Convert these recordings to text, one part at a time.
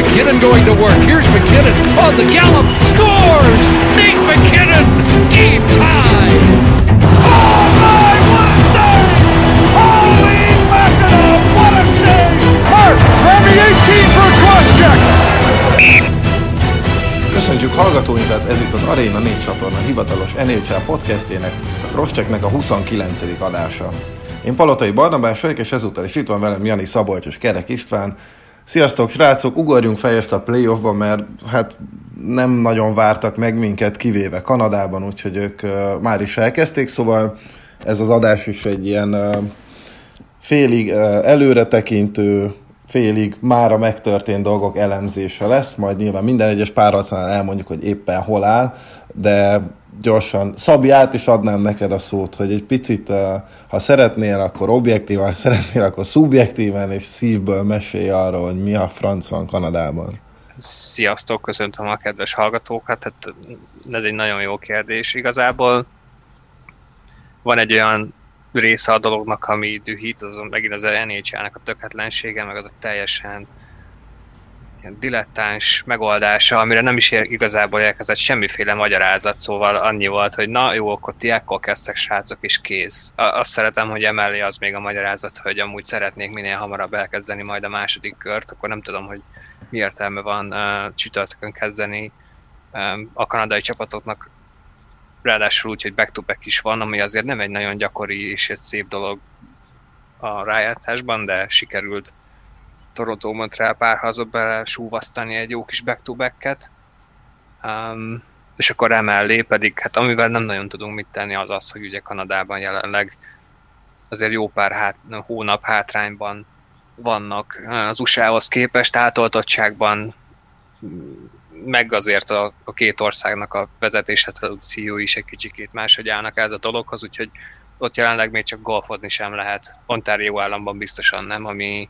McKinnon going to work. Here's McKinnon on the gallop. Scores! Nate McKinnon! Game tie! My, what a save! Holy mackerel, what a save! Hurst, grab the 18 for a cross check! Köszöntjük hallgatóinkat, ez itt az Arena 4 csatorna hivatalos NHL podcastjének, a Crosschecknek a 29. adása. Én Palotai Barnabás vagyok, és ezúttal is itt van velem Jani Szabolcs és Kerek István. Sziasztok, srácok! Ugorjunk fejest a playoffba, mert hát nem nagyon vártak meg minket, kivéve Kanadában, úgyhogy ők uh, már is elkezdték, szóval ez az adás is egy ilyen uh, félig uh, előretekintő, félig mára megtörtént dolgok elemzése lesz, majd nyilván minden egyes párharcnál elmondjuk, hogy éppen hol áll, de gyorsan, Szabi, át is adnám neked a szót, hogy egy picit, ha szeretnél, akkor objektívan, ha szeretnél, akkor szubjektíven és szívből mesélj arról, hogy mi a franc van Kanadában. Sziasztok, köszöntöm a kedves hallgatókat. Hát ez egy nagyon jó kérdés. Igazából van egy olyan része a dolognak, ami dühít, az megint az NHL-nek a töketlensége, meg az a teljesen ilyen dilettáns megoldása, amire nem is ér, igazából érkezett semmiféle magyarázat, szóval annyi volt, hogy na jó, akkor ti ekkor kezdtek srácok, és kész. Azt szeretem, hogy emellé az még a magyarázat, hogy amúgy szeretnék minél hamarabb elkezdeni majd a második kört, akkor nem tudom, hogy mi értelme van uh, csütörtökön kezdeni um, a kanadai csapatoknak, ráadásul úgy, hogy back-to-back is van, ami azért nem egy nagyon gyakori és egy szép dolog a rájátszásban, de sikerült Toronto Montreal párhazba bele súvasztani egy jó kis back-to-back-et. Um, és akkor emellé pedig, hát amivel nem nagyon tudunk mit tenni, az az, hogy ugye Kanadában jelenleg azért jó pár hát, hónap hátrányban vannak az USA-hoz képest, átoltottságban, meg azért a, a két országnak a vezetése tradíció is egy kicsikét máshogy állnak ez a dologhoz, úgyhogy ott jelenleg még csak golfozni sem lehet. Ontario államban biztosan nem, ami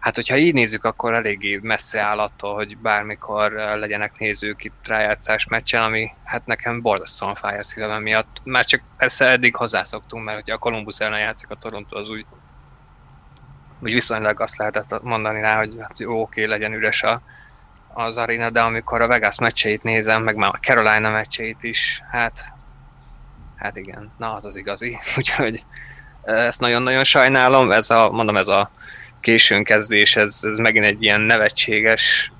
Hát, hogyha így nézzük, akkor eléggé messze áll attól, hogy bármikor legyenek nézők itt rájátszás meccsen, ami hát nekem borzasztóan fáj a szívem miatt. Már csak persze eddig hozzászoktunk, mert hogyha a Columbus ellen játszik a Toronto, az úgy, úgy viszonylag azt lehetett mondani rá, hogy hát jó, oké, legyen üres a, az aréna, de amikor a Vegas meccseit nézem, meg már a Carolina meccseit is, hát, hát igen, na az az igazi. Úgyhogy ezt nagyon-nagyon sajnálom, ez a, mondom, ez a későn kezdés, ez, ez megint egy ilyen nevetséges,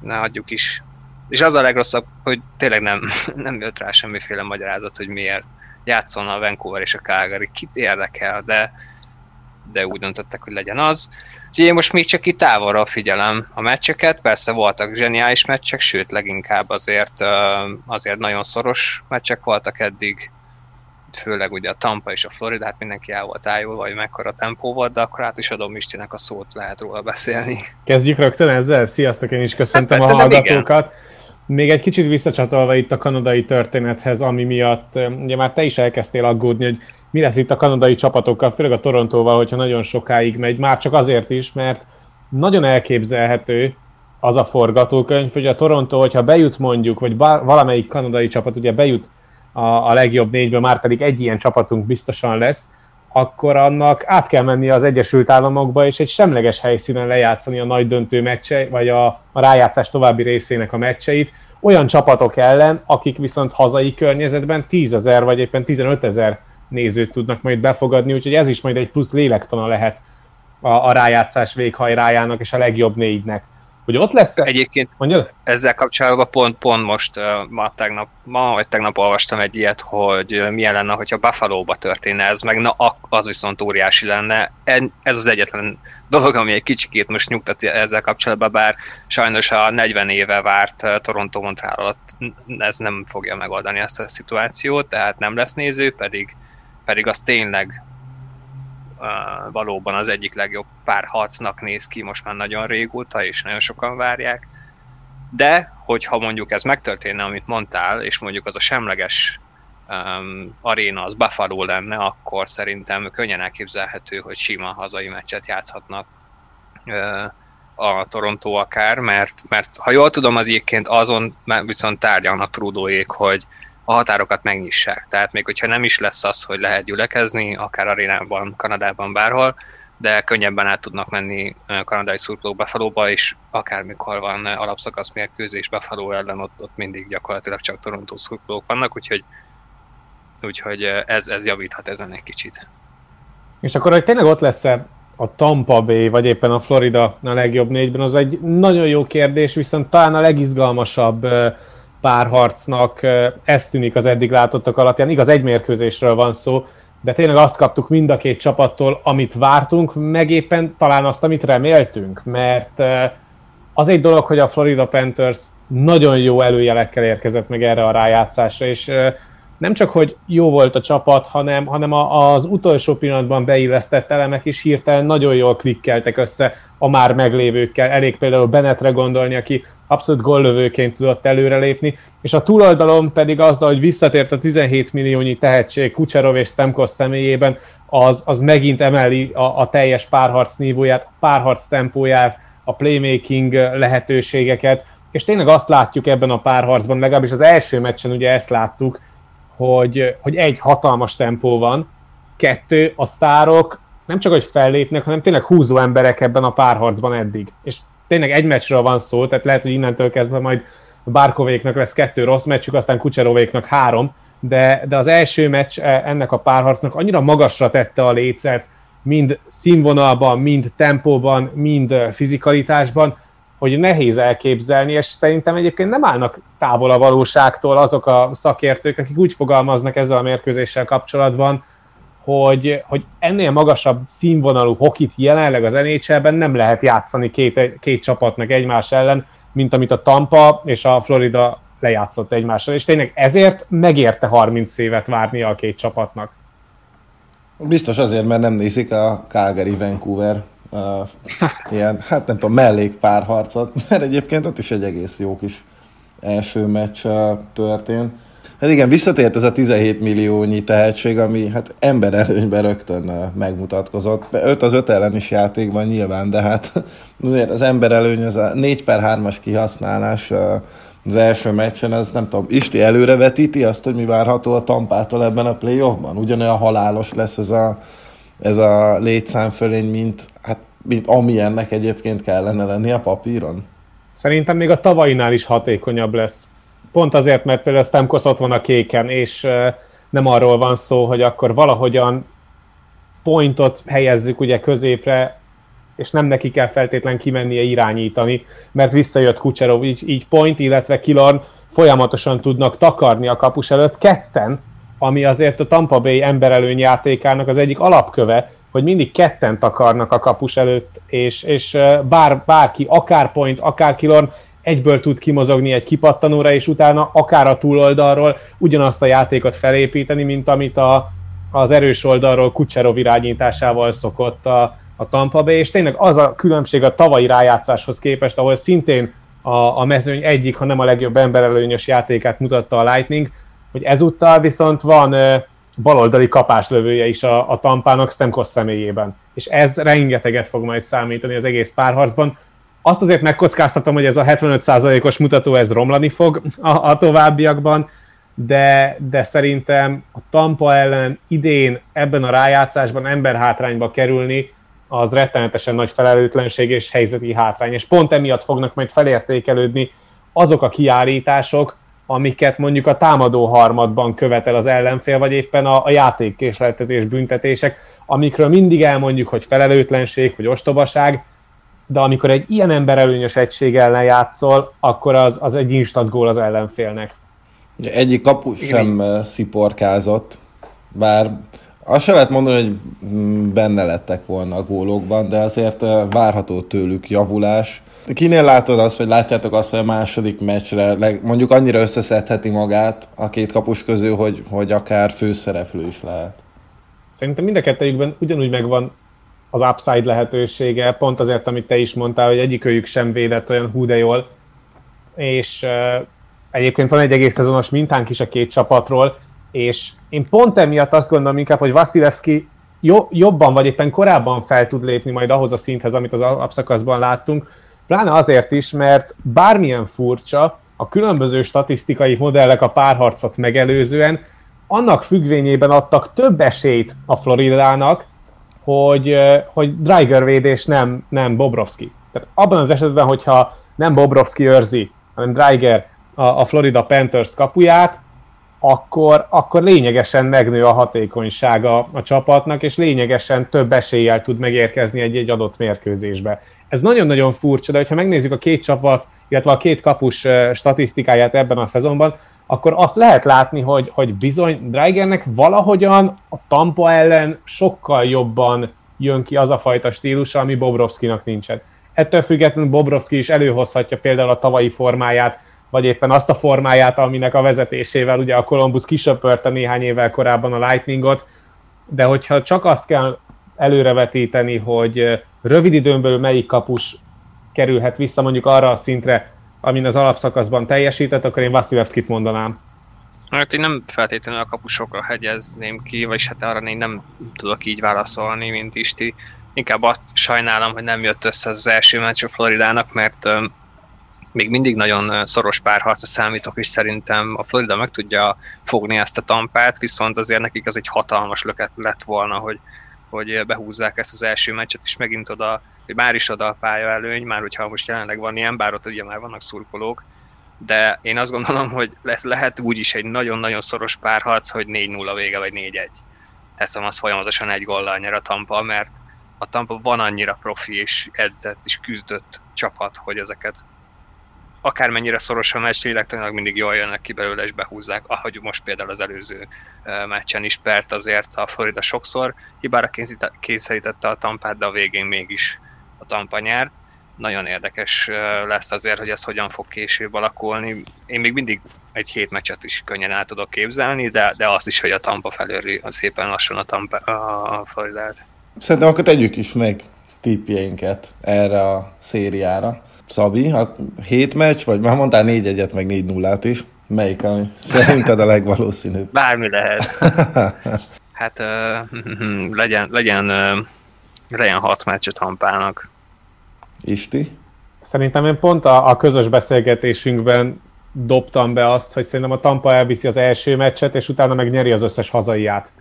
ne adjuk is. És az a legrosszabb, hogy tényleg nem, nem jött rá semmiféle magyarázat, hogy miért játszon a Vancouver és a Calgary. Kit érdekel, de, de úgy döntöttek, hogy legyen az. Úgyhogy én most még csak itt távolról figyelem a meccseket, persze voltak zseniális meccsek, sőt leginkább azért, azért nagyon szoros meccsek voltak eddig, főleg ugye a Tampa és a Florida, hát mindenki el volt ájulva, hogy mekkora tempó volt, de akkor át is adom Istinek a szót, lehet róla beszélni. Kezdjük rögtön ezzel? Sziasztok, én is köszöntöm hát, a hallgatókat. Még egy kicsit visszacsatolva itt a kanadai történethez, ami miatt ugye már te is elkezdtél aggódni, hogy mi lesz itt a kanadai csapatokkal, főleg a Torontóval, hogyha nagyon sokáig megy, már csak azért is, mert nagyon elképzelhető az a forgatókönyv, hogy a Toronto, hogyha bejut mondjuk, vagy valamelyik kanadai csapat ugye bejut a, a legjobb négyből, már pedig egy ilyen csapatunk biztosan lesz, akkor annak át kell menni az Egyesült Államokba, és egy semleges helyszínen lejátszani a nagy döntő meccse, vagy a, a rájátszás további részének a meccseit, olyan csapatok ellen, akik viszont hazai környezetben 10 ezer vagy éppen 15 ezer nézőt tudnak majd befogadni, úgyhogy ez is majd egy plusz lélektana lehet a, a rájátszás véghajrájának és a legjobb négynek hogy ott lesz -e? Egyébként Mondjad? ezzel kapcsolatban pont, pont most ma, tegnap, ma vagy tegnap olvastam egy ilyet, hogy milyen lenne, hogyha Buffalo-ba történne ez, meg na az viszont óriási lenne. Ez az egyetlen dolog, ami egy kicsikét most nyugtat ezzel kapcsolatban, bár sajnos a 40 éve várt Toronto Montreal alatt ez nem fogja megoldani ezt a szituációt, tehát nem lesz néző, pedig, pedig az tényleg valóban az egyik legjobb párharcnak néz ki most már nagyon régóta, és nagyon sokan várják. De, hogyha mondjuk ez megtörténne, amit mondtál, és mondjuk az a semleges um, aréna az Buffalo lenne, akkor szerintem könnyen elképzelhető, hogy sima hazai meccset játszhatnak uh, a Toronto akár, mert, mert ha jól tudom, az egyébként azon viszont tárgyalnak Trudóék, hogy a határokat megnyissák. Tehát még hogyha nem is lesz az, hogy lehet gyülekezni, akár arénában, Kanadában, bárhol, de könnyebben át tudnak menni kanadai szurkolók Buffalo-ba, és akármikor van alapszakasz mérkőzés Buffalo ellen, ott, ott mindig gyakorlatilag csak Toronto szurkolók vannak, úgyhogy, úgyhogy ez, ez javíthat ezen egy kicsit. És akkor, hogy tényleg ott lesz -e a Tampa Bay, vagy éppen a Florida a legjobb négyben, az egy nagyon jó kérdés, viszont talán a legizgalmasabb párharcnak ez tűnik az eddig látottak alapján. Igaz, egy mérkőzésről van szó, de tényleg azt kaptuk mind a két csapattól, amit vártunk, meg éppen talán azt, amit reméltünk, mert az egy dolog, hogy a Florida Panthers nagyon jó előjelekkel érkezett meg erre a rájátszásra, és nem csak, hogy jó volt a csapat, hanem, hanem az utolsó pillanatban beillesztett elemek is hirtelen nagyon jól klikkeltek össze a már meglévőkkel. Elég például Bennetre gondolni, aki abszolút gollövőként tudott előrelépni, és a túloldalon pedig azzal, hogy visszatért a 17 milliónyi tehetség Kucserov és Stemkos személyében, az, az megint emeli a, a teljes párharc nívóját, a párharc tempóját, a playmaking lehetőségeket, és tényleg azt látjuk ebben a párharcban, legalábbis az első meccsen ugye ezt láttuk, hogy, hogy egy, hatalmas tempó van, kettő, a sztárok nem csak, hogy fellépnek, hanem tényleg húzó emberek ebben a párharcban eddig. És tényleg egy meccsről van szó, tehát lehet, hogy innentől kezdve majd Barkovéknak lesz kettő rossz meccsük, aztán Kucserovéknak három, de, de az első meccs e, ennek a párharcnak annyira magasra tette a lécet, mind színvonalban, mind tempóban, mind fizikalitásban, hogy nehéz elképzelni, és szerintem egyébként nem állnak távol a valóságtól azok a szakértők, akik úgy fogalmaznak ezzel a mérkőzéssel kapcsolatban, hogy, hogy ennél magasabb színvonalú hokit jelenleg az nhl nem lehet játszani két, két csapatnak egymás ellen, mint amit a Tampa és a Florida lejátszott egymással, és tényleg ezért megérte 30 évet várnia a két csapatnak. Biztos azért, mert nem nézik a Calgary Vancouver uh, ilyen, hát nem tudom, mellékpárharcot, mert egyébként ott is egy egész jó kis első meccs uh, történt. Hát igen, visszatért ez a 17 milliónyi tehetség, ami hát ember előnyben rögtön megmutatkozott. 5 az 5 ellen is játékban nyilván, de hát azért az ember előny, az a 4 per 3-as kihasználás az első meccsen, ez nem tudom, Isti előrevetíti azt, hogy mi várható a Tampától ebben a playoffban? Ugyanolyan halálos lesz ez a, ez a létszámfölény, mint, hát, mint amilyennek egyébként kellene lenni a papíron? Szerintem még a tavainál is hatékonyabb lesz. Pont azért, mert például Stamkos ott van a kéken, és nem arról van szó, hogy akkor valahogyan pointot helyezzük ugye középre, és nem neki kell feltétlen kimennie irányítani, mert visszajött Kucserov, így, így point, illetve Kilorn folyamatosan tudnak takarni a kapus előtt ketten, ami azért a Tampa Bay emberelőny játékának az egyik alapköve, hogy mindig ketten takarnak a kapus előtt, és, és bár, bárki, akár point, akár Kilorn egyből tud kimozogni egy kipattanóra, és utána akár a túloldalról ugyanazt a játékot felépíteni, mint amit a, az erős oldalról Kucserov irányításával szokott a, a Tampa Bay, és tényleg az a különbség a tavalyi rájátszáshoz képest, ahol szintén a, a mezőny egyik, ha nem a legjobb emberelőnyös játékát mutatta a Lightning, hogy ezúttal viszont van baloldali kapáslövője is a, a Tampának Stemkos személyében. És ez rengeteget fog majd számítani az egész párharcban. Azt azért megkockáztatom, hogy ez a 75%-os mutató ez romlani fog a, a továbbiakban, de, de szerintem a Tampa ellen idén ebben a rájátszásban emberhátrányba kerülni, az rettenetesen nagy felelőtlenség és helyzeti hátrány. És pont emiatt fognak majd felértékelődni azok a kiállítások, amiket mondjuk a támadó harmadban követel az ellenfél, vagy éppen a, a játékkésletetés büntetések, amikről mindig elmondjuk, hogy felelőtlenség, hogy ostobaság, de amikor egy ilyen ember előnyös egység ellen játszol, akkor az, az egy instant gól az ellenfélnek. Ugye egyik kapu sem sziporkázott, bár azt se lehet mondani, hogy benne lettek volna a gólokban, de azért várható tőlük javulás. Kinél látod azt, vagy látjátok azt, hogy a második meccsre mondjuk annyira összeszedheti magát a két kapus közül, hogy, hogy akár főszereplő is lehet? Szerintem mind a kettőjükben ugyanúgy megvan az upside lehetősége, pont azért, amit te is mondtál, hogy egyikőjük sem védett olyan hú de jól, és uh, egyébként van egy egész szezonos mintánk is a két csapatról, és én pont emiatt azt gondolom inkább, hogy Vasilevski jobban vagy éppen korábban fel tud lépni majd ahhoz a szinthez, amit az alapszakaszban láttunk, pláne azért is, mert bármilyen furcsa, a különböző statisztikai modellek a párharcot megelőzően annak függvényében adtak több esélyt a Floridának, hogy, hogy Dreiger védés nem, nem Bobrovski. Tehát abban az esetben, hogyha nem Bobrovski őrzi, hanem Dreiger a, a Florida Panthers kapuját, akkor, akkor lényegesen megnő a hatékonysága a csapatnak, és lényegesen több eséllyel tud megérkezni egy-egy adott mérkőzésbe. Ez nagyon-nagyon furcsa, de ha megnézzük a két csapat, illetve a két kapus statisztikáját ebben a szezonban, akkor azt lehet látni, hogy, hogy bizony Dreigernek valahogyan a Tampa ellen sokkal jobban jön ki az a fajta stílusa, ami Bobrovskinak nincsen. Ettől függetlenül Bobrovski is előhozhatja például a tavalyi formáját, vagy éppen azt a formáját, aminek a vezetésével ugye a Columbus kisöpörte néhány évvel korábban a Lightningot, de hogyha csak azt kell előrevetíteni, hogy rövid időn belül melyik kapus kerülhet vissza mondjuk arra a szintre, amin az alapszakaszban teljesített, akkor én Vasilevskit mondanám. Hát én nem feltétlenül a kapusokra hegyezném ki, vagyis hát arra én nem tudok így válaszolni, mint Isti. Inkább azt sajnálom, hogy nem jött össze az első meccs a Floridának, mert um, még mindig nagyon szoros párharcra számítok, és szerintem a Florida meg tudja fogni ezt a tampát, viszont azért nekik az egy hatalmas löket lett volna, hogy, hogy behúzzák ezt az első meccset, és megint oda, már is oda a pálya előny, már hogyha most jelenleg van ilyen, bár ott ugye már vannak szurkolók, de én azt gondolom, hogy lesz, lehet úgy is egy nagyon-nagyon szoros párharc, hogy 4-0 vége, vagy 4-1. Teszem az folyamatosan egy gollal nyer a Tampa, mert a Tampa van annyira profi és edzett és küzdött csapat, hogy ezeket akármennyire szoros a meccs, lélektanilag mindig jól jönnek ki belőle és behúzzák, ahogy most például az előző meccsen is, Pert azért a Florida sokszor hibára kényszerítette a tampát, de a végén mégis tampa nyert. Nagyon érdekes lesz azért, hogy ez hogyan fog később alakulni. Én még mindig egy hét meccset is könnyen el tudok képzelni, de, de azt is, hogy a Tampa felőri szépen lassan a, tampa, a Floridát. Szerintem akkor tegyük is meg tippjeinket erre a szériára. Szabi, a hét meccs, vagy már mondtál négy egyet, meg négy nullát is. Melyik, ami szerinted a legvalószínűbb? Bármi lehet. hát uh, legyen, legyen, uh, legyen hat meccs a Tampának. Isti? Szerintem én pont a, a közös beszélgetésünkben dobtam be azt, hogy szerintem a Tampa elviszi az első meccset, és utána megnyeri az összes hazaiát.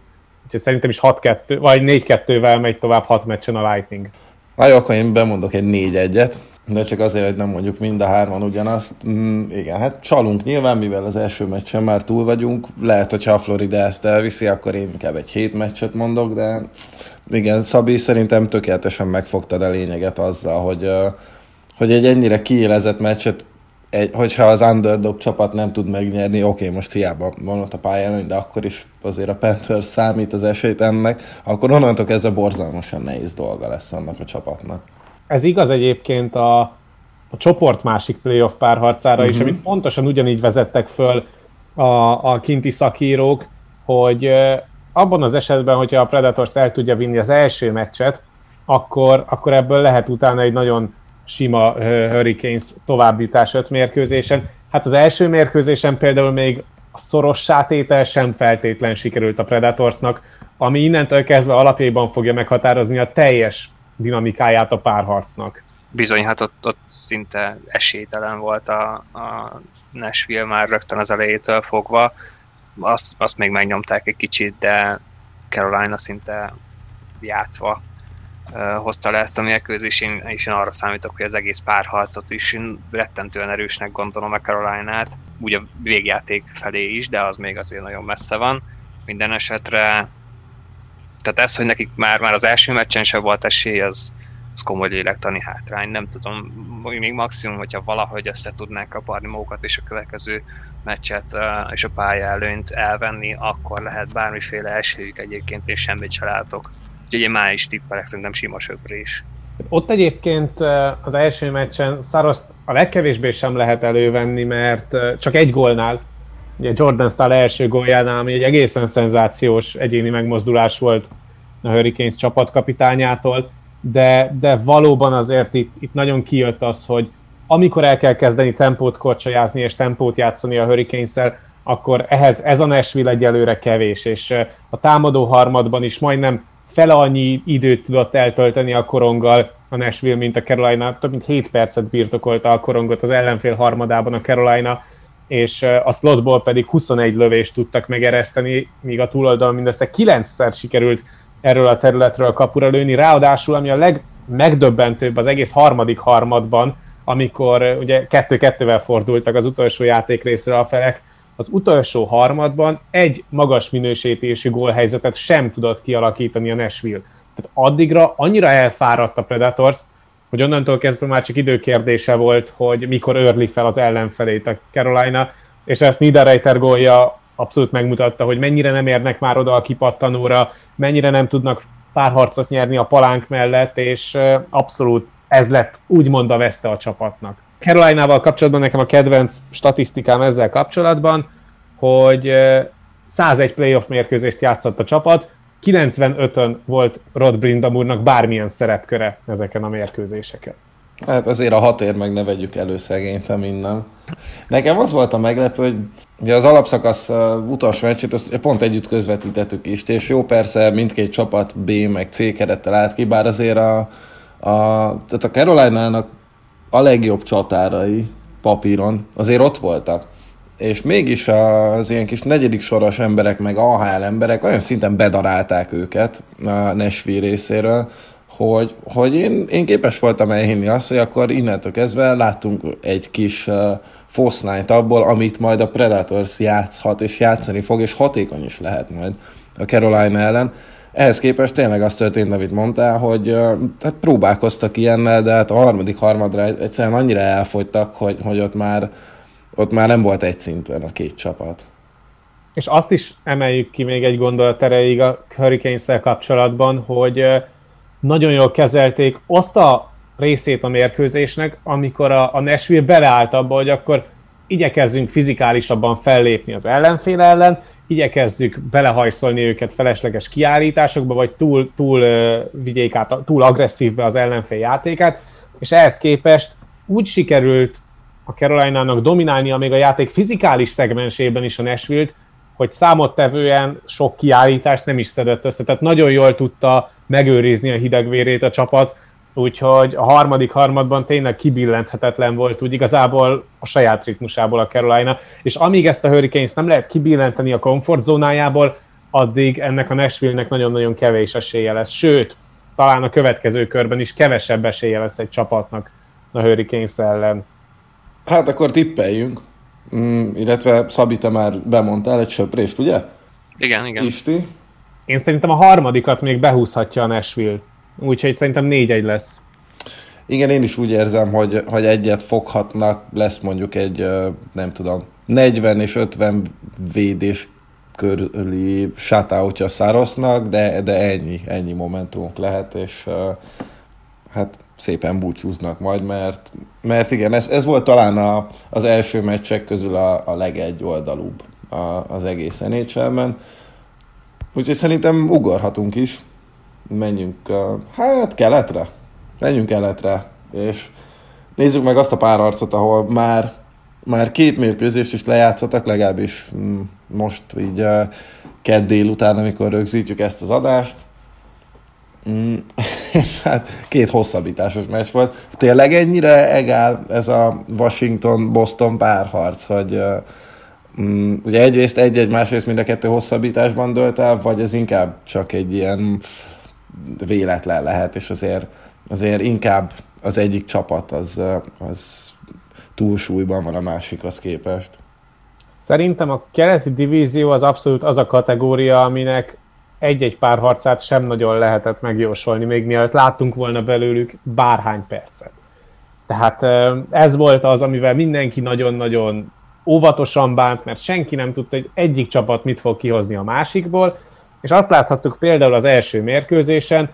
Úgyhogy szerintem is 6-2, vagy 4-2-vel megy tovább 6 meccsen a Lightning. Na jó, akkor én bemondok egy 4-1-et. De csak azért, hogy nem mondjuk mind a hárman ugyanazt. Mm, igen, hát csalunk nyilván, mivel az első meccsen már túl vagyunk. Lehet, hogyha a Florida ezt elviszi, akkor én inkább egy hét meccset mondok, de igen, Szabi szerintem tökéletesen megfogtad a lényeget azzal, hogy, hogy egy ennyire kiélezett meccset egy, hogyha az underdog csapat nem tud megnyerni, oké, okay, most hiába van ott a pályán, de akkor is azért a Panthers számít az esélyt ennek, akkor onnantól kezdve borzalmasan nehéz dolga lesz annak a csapatnak. Ez igaz egyébként a, a csoport másik playoff párharcára uh-huh. is, mhm. amit pontosan ugyanígy vezettek föl a, a kinti szakírók, hogy abban az esetben, hogyha a Predators el tudja vinni az első meccset, akkor, akkor ebből lehet utána egy nagyon sima Hurricanes továbbítás öt mérkőzésen. Hát az első mérkőzésen például még a szoros sátétel sem feltétlen sikerült a Predatorsnak, ami innentől kezdve alapjában fogja meghatározni a teljes dinamikáját a párharcnak. Bizony, hát ott, ott szinte esélytelen volt a, a Nashville már rögtön az elejétől fogva. Azt, azt még megnyomták egy kicsit, de Carolina szinte játszva hozta le ezt a mérkőzést, én, és én arra számítok, hogy az egész párharcot is rettentően erősnek gondolom a Caroline-át, úgy a végjáték felé is, de az még azért nagyon messze van. Minden esetre tehát ez, hogy nekik már, már az első meccsen sem volt esély, az, az komoly lélektani hátrány. Nem tudom, még maximum, hogyha valahogy össze tudnák kaparni magukat, és a következő meccset és a pálya előnyt elvenni, akkor lehet bármiféle esélyük egyébként, és semmit se látok. Úgyhogy én már is tippelek, szerintem sima söprés. Ott egyébként az első meccsen Szaroszt a legkevésbé sem lehet elővenni, mert csak egy gólnál, ugye Jordan Stahl első góljánál, ami egy egészen szenzációs egyéni megmozdulás volt a Hurricanes csapatkapitányától, de, de valóban azért itt, itt nagyon kijött az, hogy amikor el kell kezdeni tempót korcsolyázni és tempót játszani a hurricanes akkor ehhez ez a Nashville egyelőre kevés, és a támadó harmadban is majdnem fele annyi időt tudott eltölteni a koronggal a Nashville, mint a Carolina, több mint 7 percet birtokolta a korongot az ellenfél harmadában a Carolina, és a slotból pedig 21 lövést tudtak megereszteni, míg a túloldalon mindössze 9-szer sikerült erről a területről kapura lőni. Ráadásul, ami a legmegdöbbentőbb az egész harmadik harmadban, amikor ugye kettő-kettővel fordultak az utolsó játék részre a felek, az utolsó harmadban egy magas minősítésű gólhelyzetet sem tudott kialakítani a Nashville. Tehát addigra annyira elfáradt a Predators, hogy onnantól kezdve már csak időkérdése volt, hogy mikor örli fel az ellenfelét a Carolina, és ezt Niederreiter gólja abszolút megmutatta, hogy mennyire nem érnek már oda a kipattanóra, mennyire nem tudnak párharcot nyerni a palánk mellett, és abszolút ez lett úgymond a veszte a csapatnak. Caroline-val kapcsolatban nekem a kedvenc statisztikám ezzel kapcsolatban, hogy 101 playoff mérkőzést játszott a csapat, 95-ön volt Rod Brindamurnak bármilyen szerepköre ezeken a mérkőzéseken. Hát azért a hatér meg ne vegyük elő szegénytem innen. Nekem az volt a meglepő, hogy ugye az alapszakasz utolsó meccsét azt pont együtt közvetítettük is, és jó persze mindkét csapat B meg C kerettel állt ki, bár azért a, a, tehát a Carolina-nak a legjobb csatárai papíron azért ott voltak és mégis az ilyen kis negyedik soros emberek, meg AHL emberek olyan szinten bedarálták őket a Nashville részéről, hogy, hogy én, én képes voltam elhinni azt, hogy akkor innentől kezdve láttunk egy kis uh, abból, amit majd a Predators játszhat, és játszani fog, és hatékony is lehet majd a Carolina ellen. Ehhez képest tényleg az történt, amit mondtál, hogy tehát próbálkoztak ilyennel, de hát a harmadik harmadra egyszerűen annyira elfogytak, hogy, hogy ott már ott már nem volt egy szinten a két csapat. És azt is emeljük ki még egy gondolat erejéig a hurricanes kapcsolatban, hogy nagyon jól kezelték azt a részét a mérkőzésnek, amikor a, a Nashville beleállt abba, hogy akkor igyekezzünk fizikálisabban fellépni az ellenfél ellen, igyekezzük belehajszolni őket felesleges kiállításokba, vagy túl, túl vigyék át, túl agresszívbe az ellenfél játékát, és ehhez képest úgy sikerült a Carolina-nak dominálnia még a játék fizikális szegmensében is a Nashville-t, hogy számottevően sok kiállítást nem is szedett össze. Tehát nagyon jól tudta megőrizni a hidegvérét a csapat, úgyhogy a harmadik harmadban tényleg kibillenthetetlen volt úgy igazából a saját ritmusából a Carolina, és amíg ezt a Hurricanes nem lehet kibillenteni a komfortzónájából, addig ennek a Nashville-nek nagyon-nagyon kevés esélye lesz. Sőt, talán a következő körben is kevesebb esélye lesz egy csapatnak a Hurricanes ellen. Hát akkor tippeljünk. Mm, illetve Szabi, te már bemondtál egy söprést, ugye? Igen, igen. Isti? Én szerintem a harmadikat még behúzhatja a Nashville. Úgyhogy szerintem négy-egy lesz. Igen, én is úgy érzem, hogy, hogy egyet foghatnak, lesz mondjuk egy, nem tudom, 40 és 50 védés körüli shutoutja Szárosznak, de, de ennyi, ennyi momentumok lehet, és hát szépen búcsúznak majd, mert, mert igen, ez, ez volt talán a, az első meccsek közül a, a legegy oldalúbb a, az egész NHL-ben. Úgyhogy szerintem ugorhatunk is. Menjünk, uh, hát keletre. Menjünk keletre, és nézzük meg azt a pár arcot, ahol már, már két mérkőzést is lejátszottak, legalábbis mm, most így uh, kedd délután, amikor rögzítjük ezt az adást. Mm, hát két hosszabbításos meccs volt. Tényleg ennyire egál ez a Washington-Boston párharc, hogy um, ugye egyrészt egy-egy, másrészt mind a kettő hosszabbításban dölt el, vagy ez inkább csak egy ilyen véletlen lehet, és azért, azért inkább az egyik csapat az, az túlsúlyban van a másikhoz képest. Szerintem a keleti divízió az abszolút az a kategória, aminek egy-egy pár harcát sem nagyon lehetett megjósolni, még mielőtt láttunk volna belőlük bárhány percet. Tehát ez volt az, amivel mindenki nagyon-nagyon óvatosan bánt, mert senki nem tudta, hogy egyik csapat mit fog kihozni a másikból, és azt láthattuk például az első mérkőzésen,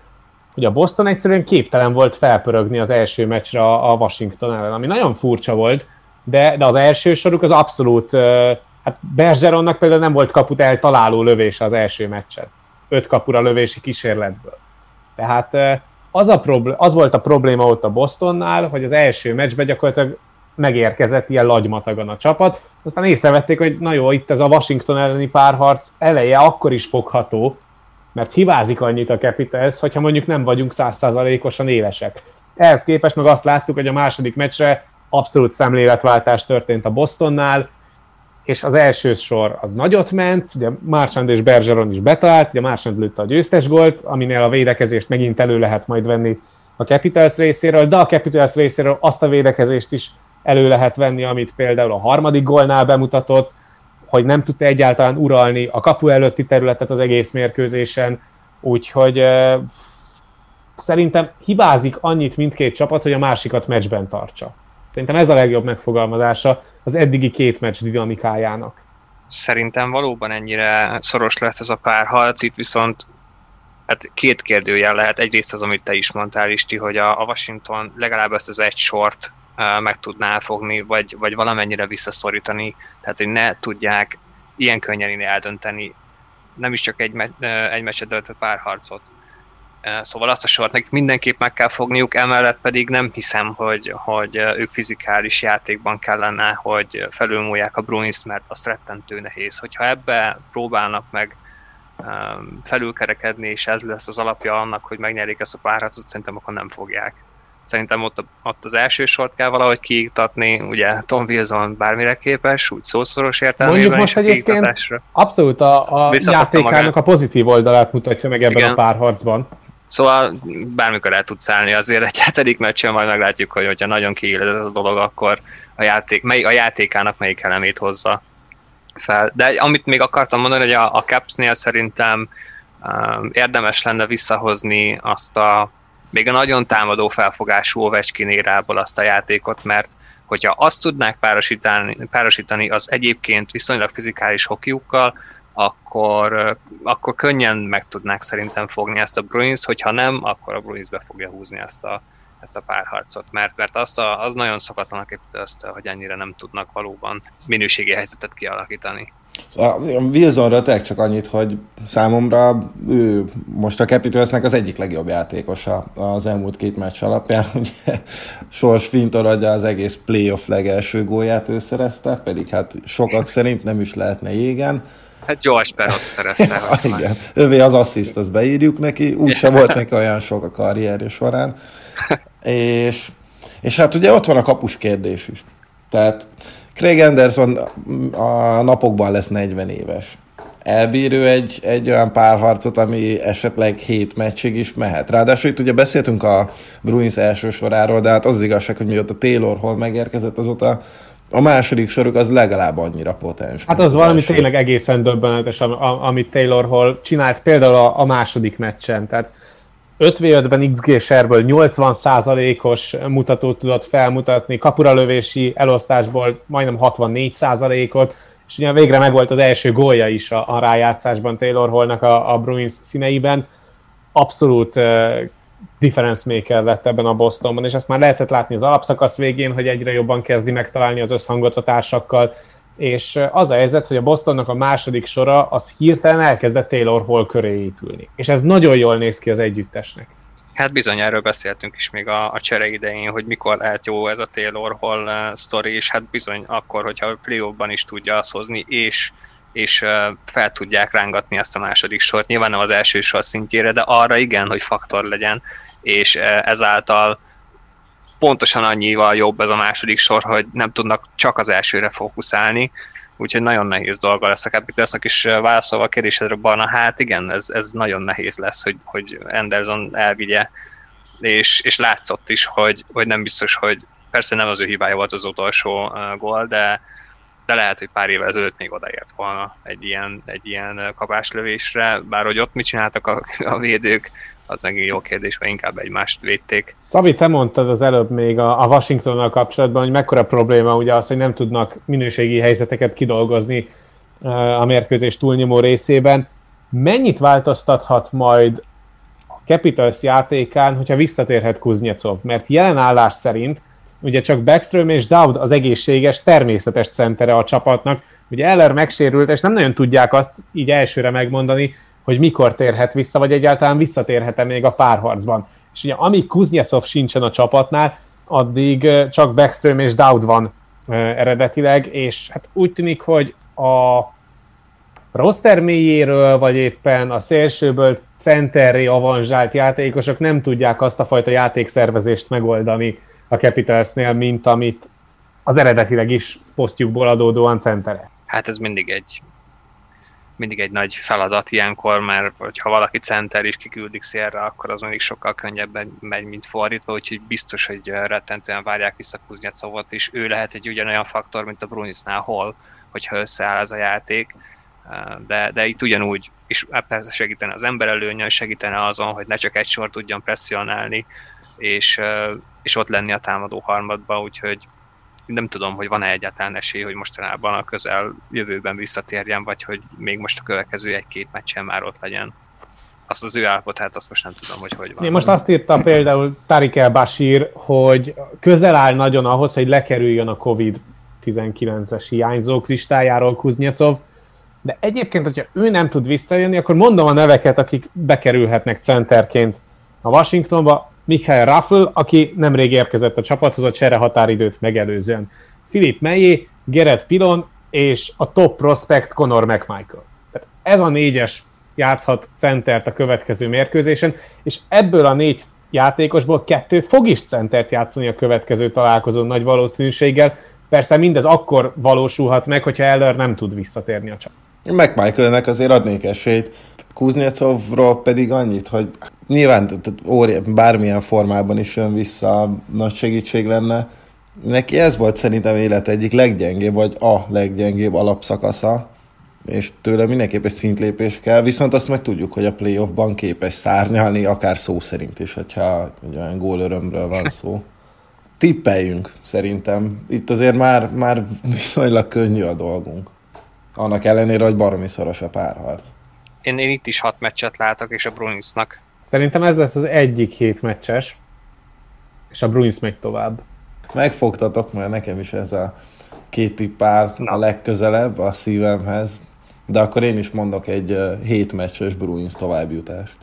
hogy a Boston egyszerűen képtelen volt felpörögni az első meccsre a Washington ellen, ami nagyon furcsa volt, de, de az első soruk az abszolút, hát Bergeronnak például nem volt kaput eltaláló lövése az első meccset öt kapura lövési kísérletből. Tehát az, a problé- az volt a probléma ott a Bostonnál, hogy az első meccsben gyakorlatilag megérkezett ilyen lagymatagon a csapat, aztán észrevették, hogy na jó, itt ez a Washington elleni párharc eleje akkor is fogható, mert hibázik annyit a Capitals, hogyha mondjuk nem vagyunk százszázalékosan élesek. Ehhez képest meg azt láttuk, hogy a második meccsre abszolút szemléletváltás történt a Bostonnál, és az első sor az nagyot ment, ugye Marchand és Bergeron is betalált, ugye Marchand lőtte a győztes gólt, aminél a védekezést megint elő lehet majd venni a Capitals részéről, de a Capitals részéről azt a védekezést is elő lehet venni, amit például a harmadik gólnál bemutatott, hogy nem tudta egyáltalán uralni a kapu előtti területet az egész mérkőzésen, úgyhogy uh, szerintem hibázik annyit mindkét csapat, hogy a másikat meccsben tartsa. Szerintem ez a legjobb megfogalmazása az eddigi két meccs dinamikájának. Szerintem valóban ennyire szoros lesz ez a párharc, itt viszont hát két kérdőjel lehet. Egyrészt az, amit te is mondtál, Isti, hogy a, a Washington legalább ezt az egy sort uh, meg tudná fogni, vagy, vagy valamennyire visszaszorítani, tehát hogy ne tudják ilyen könnyen eldönteni nem is csak egy, me- egy meccset döntött párharcot. Szóval azt a sort nekik mindenképp meg kell fogniuk, emellett pedig nem hiszem, hogy, hogy ők fizikális játékban kellene, hogy felülmúlják a Bruins, mert az rettentő nehéz. Hogyha ebbe próbálnak meg felülkerekedni, és ez lesz az alapja annak, hogy megnyerik ezt a párharcot, szerintem akkor nem fogják. Szerintem ott, ott az első sort kell valahogy kiiktatni, ugye Tom Wilson bármire képes, úgy szószoros értelmében Mondjuk most egyébként abszolút a, a játékának a pozitív oldalát mutatja meg ebben Igen. a párharcban. Szóval bármikor el tudsz állni azért egy hetedik meccsen, majd meglátjuk, hogy hogyha nagyon kiéledett a dolog, akkor a, játék, mely, a játékának melyik elemét hozza fel. De amit még akartam mondani, hogy a, a Capsnél szerintem um, érdemes lenne visszahozni azt a még a nagyon támadó felfogású Ovechkin érából azt a játékot, mert hogyha azt tudnák párosítani, párosítani az egyébként viszonylag fizikális hokiukkal, akkor, akkor könnyen meg tudnák szerintem fogni ezt a Bruins, hogyha nem, akkor a Bruins be fogja húzni ezt a, ezt a párharcot, mert, mert azt a, az nagyon szokatlanak azt, hogy ennyire nem tudnak valóban minőségi helyzetet kialakítani. Szóval a Wilsonra tényleg csak annyit, hogy számomra ő most a Capitalsnek az egyik legjobb játékosa az elmúlt két meccs alapján. Ugye Sors Fintor adja az egész playoff legelső gólját ő szerezte, pedig hát sokak szerint nem is lehetne jégen. Hát Josh Peros szerezte. Igen, ővé az assziszt, azt beírjuk neki, úgyse volt neki olyan sok a karrierje során. És, és hát ugye ott van a kapus kérdés is. Tehát Craig Anderson a napokban lesz 40 éves. Elbír ő egy, egy olyan párharcot, ami esetleg hét meccsig is mehet. Ráadásul itt ugye beszéltünk a Bruins első soráról, de hát az, az igazság, hogy mióta Taylor hol megérkezett, azóta a második soruk az legalább annyira potens. Hát az valami első. tényleg egészen döbbenetes, amit Taylor Hall csinált például a, a második meccsen. Tehát 5 v ben XG serből 80%-os mutatót tudott felmutatni, kapuralövési elosztásból majdnem 64%-ot, és ugye végre megvolt az első gólja is a, a rájátszásban Taylor Hallnak a, a Bruins színeiben. Abszolút difference maker lett ebben a Bostonban, és ezt már lehetett látni az alapszakasz végén, hogy egyre jobban kezdi megtalálni az összhangot a társakkal, és az a helyzet, hogy a Bostonnak a második sora az hirtelen elkezdett Taylor Hall köré épülni. És ez nagyon jól néz ki az együttesnek. Hát bizony, erről beszéltünk is még a, a csere idején, hogy mikor lehet jó ez a Taylor Hall sztori, és hát bizony akkor, hogyha a play is tudja azt hozni, és és fel tudják rángatni ezt a második sort. Nyilván nem az első sor szintjére, de arra igen, hogy faktor legyen, és uh, ezáltal pontosan annyival jobb ez a második sor, hogy nem tudnak csak az elsőre fókuszálni, úgyhogy nagyon nehéz dolga lesz a Capitalsnak is válaszolva a kérdésedre, Barna, hát igen, ez, ez nagyon nehéz lesz, hogy, hogy Anderson elvigye, és, és látszott is, hogy, hogy nem biztos, hogy persze nem az ő hibája volt az utolsó uh, gól, de, de lehet, hogy pár évvel ezelőtt még odaért volna egy ilyen, egy ilyen kapáslövésre, bár hogy ott mit csináltak a, a védők, az meg jó kérdés, vagy inkább egymást védték. Szabi, te mondtad az előbb még a, a Washingtonnal kapcsolatban, hogy mekkora probléma ugye az, hogy nem tudnak minőségi helyzeteket kidolgozni a mérkőzés túlnyomó részében. Mennyit változtathat majd a Capitals játékán, hogyha visszatérhet Kuznyecov? Mert jelen állás szerint ugye csak Backstrom és Dowd az egészséges, természetes centere a csapatnak. Ugye Eller megsérült, és nem nagyon tudják azt így elsőre megmondani, hogy mikor térhet vissza, vagy egyáltalán visszatérhet-e még a párharcban. És ugye amíg Kuznyecov sincsen a csapatnál, addig csak Backstrom és Dowd van eredetileg, és hát úgy tűnik, hogy a roster mélyéről, vagy éppen a szélsőből centerré avanzsált játékosok nem tudják azt a fajta játékszervezést megoldani a Capitalsnél, mint amit az eredetileg is posztjukból adódóan centere. hát ez mindig egy mindig egy nagy feladat ilyenkor, mert hogyha valaki center is kiküldik szélre, akkor az mindig sokkal könnyebben megy, mint fordítva, úgyhogy biztos, hogy rettentően várják vissza Kuznyacovot, és ő lehet egy ugyanolyan faktor, mint a Brunisnál hol, hogyha összeáll ez a játék. De, de itt ugyanúgy, és persze segítene az ember előnye, segítene azon, hogy ne csak egy sor tudjon presszionálni, és, és ott lenni a támadó harmadba, úgyhogy nem tudom, hogy van-e egyáltalán esély, hogy mostanában a közel jövőben visszatérjen, vagy hogy még most a következő egy-két meccsen már ott legyen. Azt az ő állapotát, azt most nem tudom, hogy hogy van. Én most azt írta például Tarik El Bashir, hogy közel áll nagyon ahhoz, hogy lekerüljön a COVID-19-es hiányzó kristályáról Kuznyecov, de egyébként, hogyha ő nem tud visszajönni, akkor mondom a neveket, akik bekerülhetnek centerként a Washingtonba, Michael Raffel, aki nemrég érkezett a csapathoz a csere határidőt megelőzően. Philip Mejé, Gerett Pilon és a top prospect Conor McMichael. Tehát ez a négyes játszhat centert a következő mérkőzésen, és ebből a négy játékosból kettő fog is centert játszani a következő találkozón nagy valószínűséggel. Persze mindez akkor valósulhat meg, hogyha Eller nem tud visszatérni a csapat. McMichaelnek azért adnék esélyt. Kuznetsovról pedig annyit, hogy nyilván óri, bármilyen formában is jön vissza, nagy segítség lenne. Neki ez volt szerintem élet egyik leggyengébb, vagy a leggyengébb alapszakasza, és tőle mindenképp egy szintlépés kell, viszont azt meg tudjuk, hogy a playoffban képes szárnyalni, akár szó szerint is, hogyha egy olyan gólörömről van szó. Tippeljünk, szerintem. Itt azért már, már viszonylag könnyű a dolgunk. Annak ellenére, hogy baromi szoros a párharc. Én, én itt is hat meccset látok, és a Bruinsnak. Szerintem ez lesz az egyik hét meccses, és a Bruins megy tovább. Megfogtatok, mert nekem is ez a két tipp áll a legközelebb a szívemhez, de akkor én is mondok egy hét meccses Bruins továbbjutást.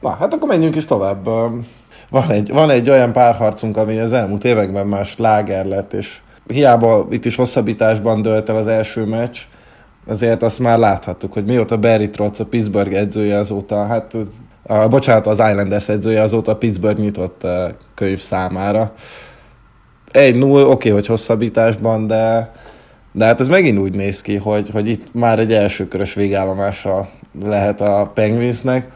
Na, hát akkor menjünk is tovább. Van egy, van egy olyan párharcunk, ami az elmúlt években már sláger lett, és hiába itt is hosszabbításban dölt el az első meccs, azért azt már láthattuk, hogy mióta Barry Trotz a Pittsburgh edzője azóta, hát a, bocsánat, az Islanders edzője azóta a Pittsburgh nyitott könyv számára. Egy null, oké, okay, hogy hosszabbításban, de, de hát ez megint úgy néz ki, hogy, hogy itt már egy elsőkörös végállomása lehet a Penguinsnek.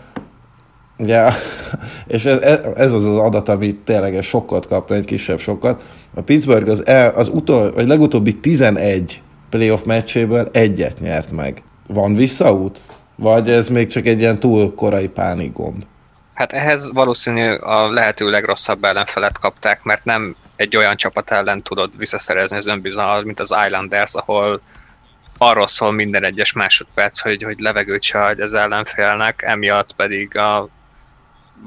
Ugye, és ez, ez az az adat, amit tényleg sokkot kapta, egy kisebb sokkot. A Pittsburgh az, el, az utol, vagy legutóbbi 11 playoff meccséből egyet nyert meg. Van visszaút? Vagy ez még csak egy ilyen túl korai pánikgomb? Hát ehhez valószínű a lehető legrosszabb ellenfelet kapták, mert nem egy olyan csapat ellen tudod visszaszerezni az önbizalmat, mint az Islanders, ahol arról szól minden egyes másodperc, hogy, hogy levegőt se az ellenfélnek, emiatt pedig a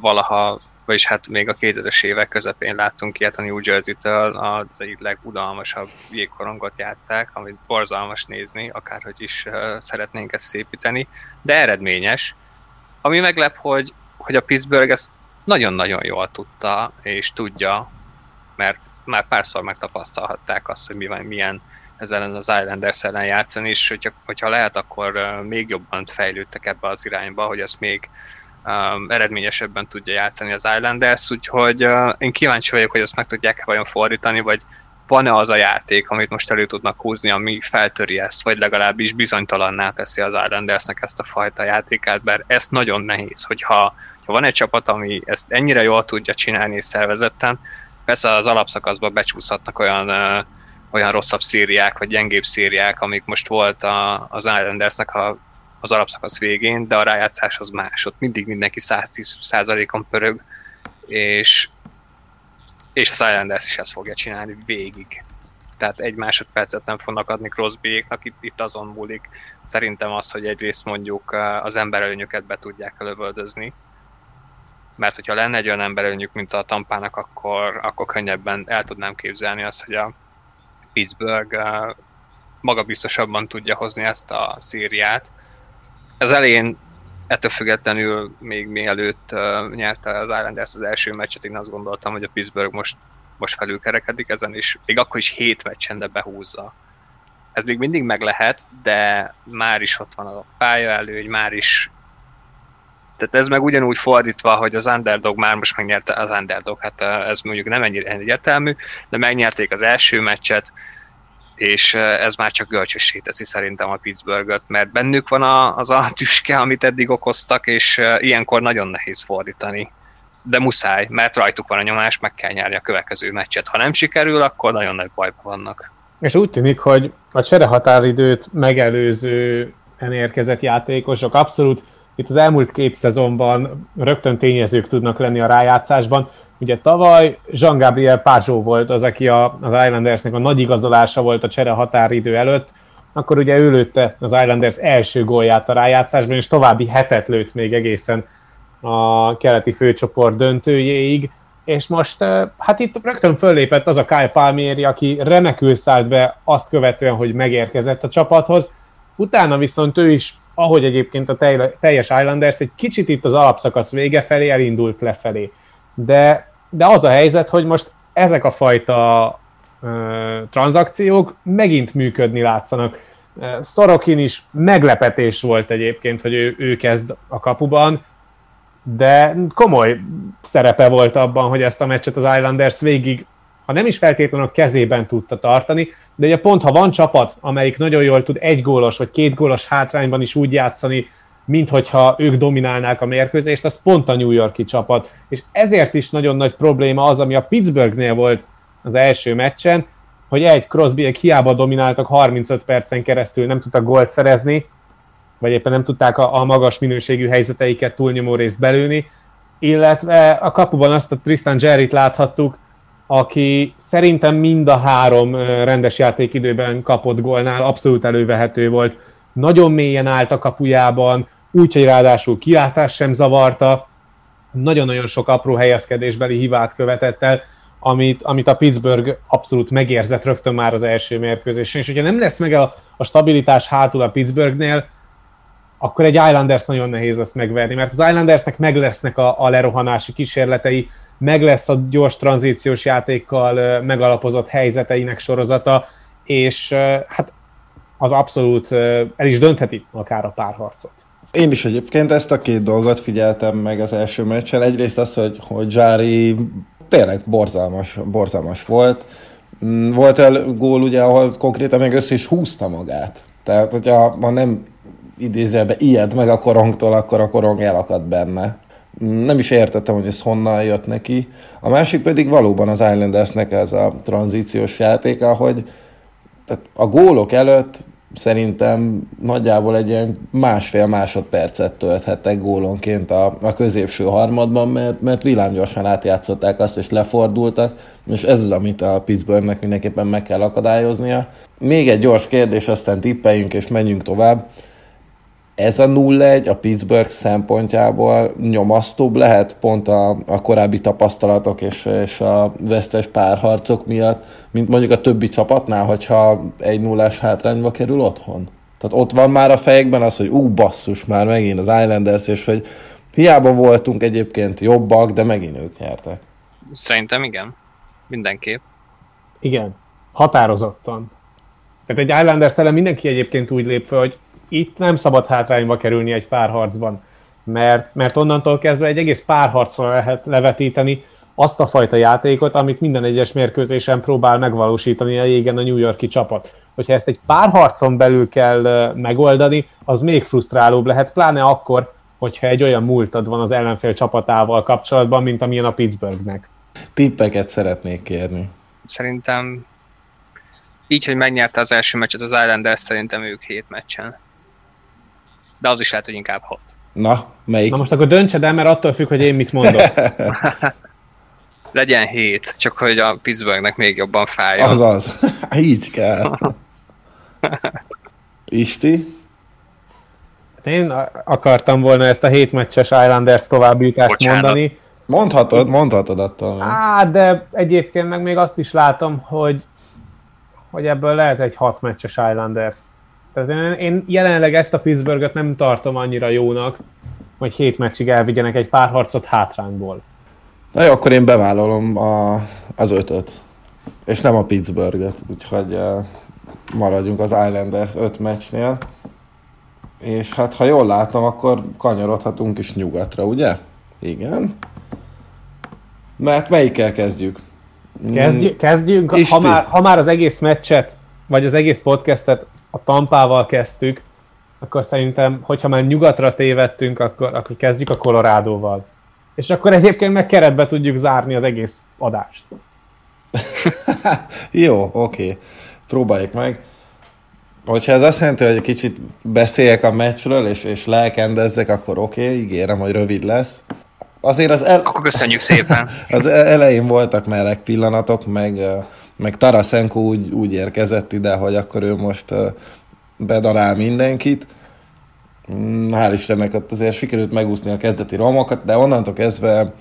valaha vagyis hát még a 2000-es évek közepén láttunk ilyet a New Jersey-től, az egyik legudalmasabb jégkorongot játták, amit borzalmas nézni, akárhogy is szeretnénk ezt szépíteni, de eredményes. Ami meglep, hogy, hogy a Pittsburgh ezt nagyon-nagyon jól tudta, és tudja, mert már párszor megtapasztalhatták azt, hogy mi van, milyen ezzel az Islanders ellen játszani, és hogyha, hogyha lehet, akkor még jobban fejlődtek ebbe az irányba, hogy ezt még um, eredményesebben tudja játszani az Islanders, úgyhogy uh, én kíváncsi vagyok, hogy ezt meg tudják-e vajon fordítani, vagy van-e az a játék, amit most elő tudnak húzni, ami feltöri ezt, vagy legalábbis bizonytalanná teszi az Islandersnek ezt a fajta játékát, bár ez nagyon nehéz, hogyha ha van egy csapat, ami ezt ennyire jól tudja csinálni és szervezetten, persze az alapszakaszban becsúszhatnak olyan uh, olyan rosszabb szériák, vagy gyengébb szériák, amik most volt a, az Islandersnek a az alapszakasz végén, de a rájátszás az más. Ott mindig mindenki 110%-on pörög, és, és a Islanders is ezt fogja csinálni végig. Tehát egy másodpercet nem fognak adni Crosbyéknak, itt, itt azon múlik. Szerintem az, hogy egyrészt mondjuk az emberelőnyöket be tudják lövöldözni, mert hogyha lenne egy olyan emberelőnyük, mint a Tampának, akkor, akkor könnyebben el tudnám képzelni azt, hogy a Pittsburgh magabiztosabban tudja hozni ezt a szériát, az elején ettől függetlenül még mielőtt uh, nyerte az Islanders az első meccset, én azt gondoltam, hogy a Pittsburgh most, most felülkerekedik ezen, és még akkor is hét meccsen, de behúzza. Ez még mindig meg lehet, de már is ott van a pálya elő, hogy már is tehát ez meg ugyanúgy fordítva, hogy az underdog már most megnyerte az underdog, hát ez mondjuk nem ennyire egyértelmű, de megnyerték az első meccset, és ez már csak görcsössé teszi szerintem a Pittsburghet, mert bennük van a, az a tüske, amit eddig okoztak, és ilyenkor nagyon nehéz fordítani. De muszáj, mert rajtuk van a nyomás, meg kell nyerni a következő meccset. Ha nem sikerül, akkor nagyon nagy bajban vannak. És úgy tűnik, hogy a csere határidőt megelőző érkezett játékosok abszolút itt az elmúlt két szezonban rögtön tényezők tudnak lenni a rájátszásban. Ugye tavaly Jean-Gabriel Pajot volt az, aki a, az Islandersnek a nagy igazolása volt a csere határidő előtt, akkor ugye ő lőtte az Islanders első gólját a rájátszásban, és további hetet lőtt még egészen a keleti főcsoport döntőjéig, és most hát itt rögtön föllépett az a Kyle Palmieri, aki remekül szállt be azt követően, hogy megérkezett a csapathoz, utána viszont ő is, ahogy egyébként a teljes Islanders, egy kicsit itt az alapszakasz vége felé elindult lefelé. De de az a helyzet, hogy most ezek a fajta ö, tranzakciók megint működni látszanak. Szorokin is meglepetés volt egyébként, hogy ő, ő kezd a kapuban, de komoly szerepe volt abban, hogy ezt a meccset az Islanders végig, ha nem is feltétlenül a kezében tudta tartani, de ugye pont ha van csapat, amelyik nagyon jól tud egy gólos vagy két gólos hátrányban is úgy játszani, mint hogyha ők dominálnák a mérkőzést, az pont a New Yorki csapat. És ezért is nagyon nagy probléma az, ami a Pittsburghnél volt az első meccsen, hogy egy Crosbyek hiába domináltak 35 percen keresztül, nem tudtak gólt szerezni, vagy éppen nem tudták a, a magas minőségű helyzeteiket túlnyomó részt belőni, illetve a kapuban azt a Tristan Jerryt láthattuk, aki szerintem mind a három rendes játékidőben kapott gólnál abszolút elővehető volt. Nagyon mélyen állt a kapujában, úgyhogy ráadásul kilátás sem zavarta, nagyon-nagyon sok apró helyezkedésbeli hibát követett el, amit, amit a Pittsburgh abszolút megérzett rögtön már az első mérkőzésen, és hogyha nem lesz meg a, a stabilitás hátul a Pittsburghnél, akkor egy Islanders nagyon nehéz lesz megverni, mert az Islandersnek meg lesznek a, a lerohanási kísérletei, meg lesz a gyors tranzíciós játékkal megalapozott helyzeteinek sorozata, és hát az abszolút el is döntheti akár a párharcot. Én is egyébként ezt a két dolgot figyeltem meg az első meccsen. Egyrészt az, hogy, hogy Zsári tényleg borzalmas, borzalmas volt. Mm, volt el gól, ugye, ahol konkrétan meg össze is húzta magát. Tehát, hogyha ha nem idézőjelben ijed meg a korongtól, akkor a korong elakad benne. Mm, nem is értettem, hogy ez honnan jött neki. A másik pedig valóban az Islandersnek ez a tranzíciós játéka, hogy tehát a gólok előtt szerintem nagyjából egy ilyen másfél másodpercet tölthettek gólonként a, a középső harmadban, mert, mert villámgyorsan átjátszották azt, és lefordultak, és ez az, amit a Pittsburghnek mindenképpen meg kell akadályoznia. Még egy gyors kérdés, aztán tippeljünk és menjünk tovább ez a 0-1 a Pittsburgh szempontjából nyomasztóbb lehet pont a, a korábbi tapasztalatok és, és a vesztes párharcok miatt, mint mondjuk a többi csapatnál, hogyha egy nullás hátrányba kerül otthon? Tehát ott van már a fejekben az, hogy ú, basszus, már megint az Islanders, és hogy hiába voltunk egyébként jobbak, de megint ők nyertek. Szerintem igen. Mindenképp. Igen. Határozottan. Tehát egy Islanders ellen mindenki egyébként úgy lép fel, hogy itt nem szabad hátrányba kerülni egy párharcban, mert, mert onnantól kezdve egy egész párharcra lehet levetíteni azt a fajta játékot, amit minden egyes mérkőzésen próbál megvalósítani a jégen a New Yorki csapat. Hogyha ezt egy párharcon belül kell megoldani, az még frusztrálóbb lehet, pláne akkor, hogyha egy olyan múltad van az ellenfél csapatával kapcsolatban, mint amilyen a Pittsburghnek. Tippeket szeretnék kérni. Szerintem így, hogy megnyerte az első meccset az Islanders, szerintem ők hét meccsen de az is lehet, hogy inkább hat. Na, melyik? Na most akkor döntsed el, mert attól függ, hogy én mit mondok. Legyen hét, csak hogy a Pittsburghnek még jobban fájjon. Azaz, így kell. Isti? Hát én akartam volna ezt a hétmeccses Islanders továbbjutást mondani. Mondhatod, mondhatod attól. Á, de egyébként meg még azt is látom, hogy, hogy ebből lehet egy hat meccses Islanders. Tehát én jelenleg ezt a Pittsburghet nem tartom annyira jónak, hogy hét meccsig elvigyenek egy pár harcot hátrányból. Na jó, akkor én bevállalom a, az ötöt. És nem a Pittsburghet, úgyhogy uh, maradjunk az Islanders öt meccsnél. És hát ha jól látom, akkor kanyarodhatunk is nyugatra, ugye? Igen. Mert melyikkel kezdjük? Kezdjük, kezdjünk ha, már, ha már az egész meccset vagy az egész podcastet a Tampával kezdtük, akkor szerintem, hogyha már nyugatra tévedtünk, akkor, akkor kezdjük a Colorádóval. És akkor egyébként meg keretbe tudjuk zárni az egész adást. Jó, oké. Okay. Próbáljuk meg. Hogyha ez azt jelenti, hogy egy kicsit beszéljek a meccsről, és, és lelkendezzek, akkor oké, okay, ígérem, hogy rövid lesz. Azért az el... Akkor köszönjük szépen. Az e- elején voltak meleg pillanatok, meg, meg Tarasenko úgy, úgy érkezett ide, hogy akkor ő most bedarál mindenkit. Mm, hál' Istennek ott azért sikerült megúszni a kezdeti romokat, de onnantól kezdve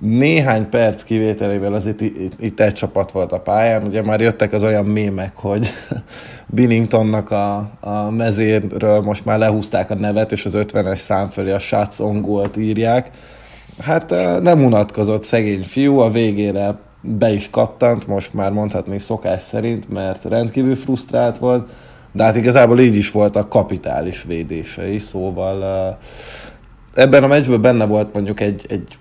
néhány perc kivételével azért itt, itt egy csapat volt a pályán. Ugye már jöttek az olyan mémek, hogy Binningtonnak a, a mezéről most már lehúzták a nevet, és az 50-es szám fölé a shots on írják. Hát nem unatkozott szegény fiú, a végére be is kattant, most már mondhatni szokás szerint, mert rendkívül frusztrált volt, de hát igazából így is volt a kapitális védései, szóval ebben a meccsben benne volt mondjuk egy, egy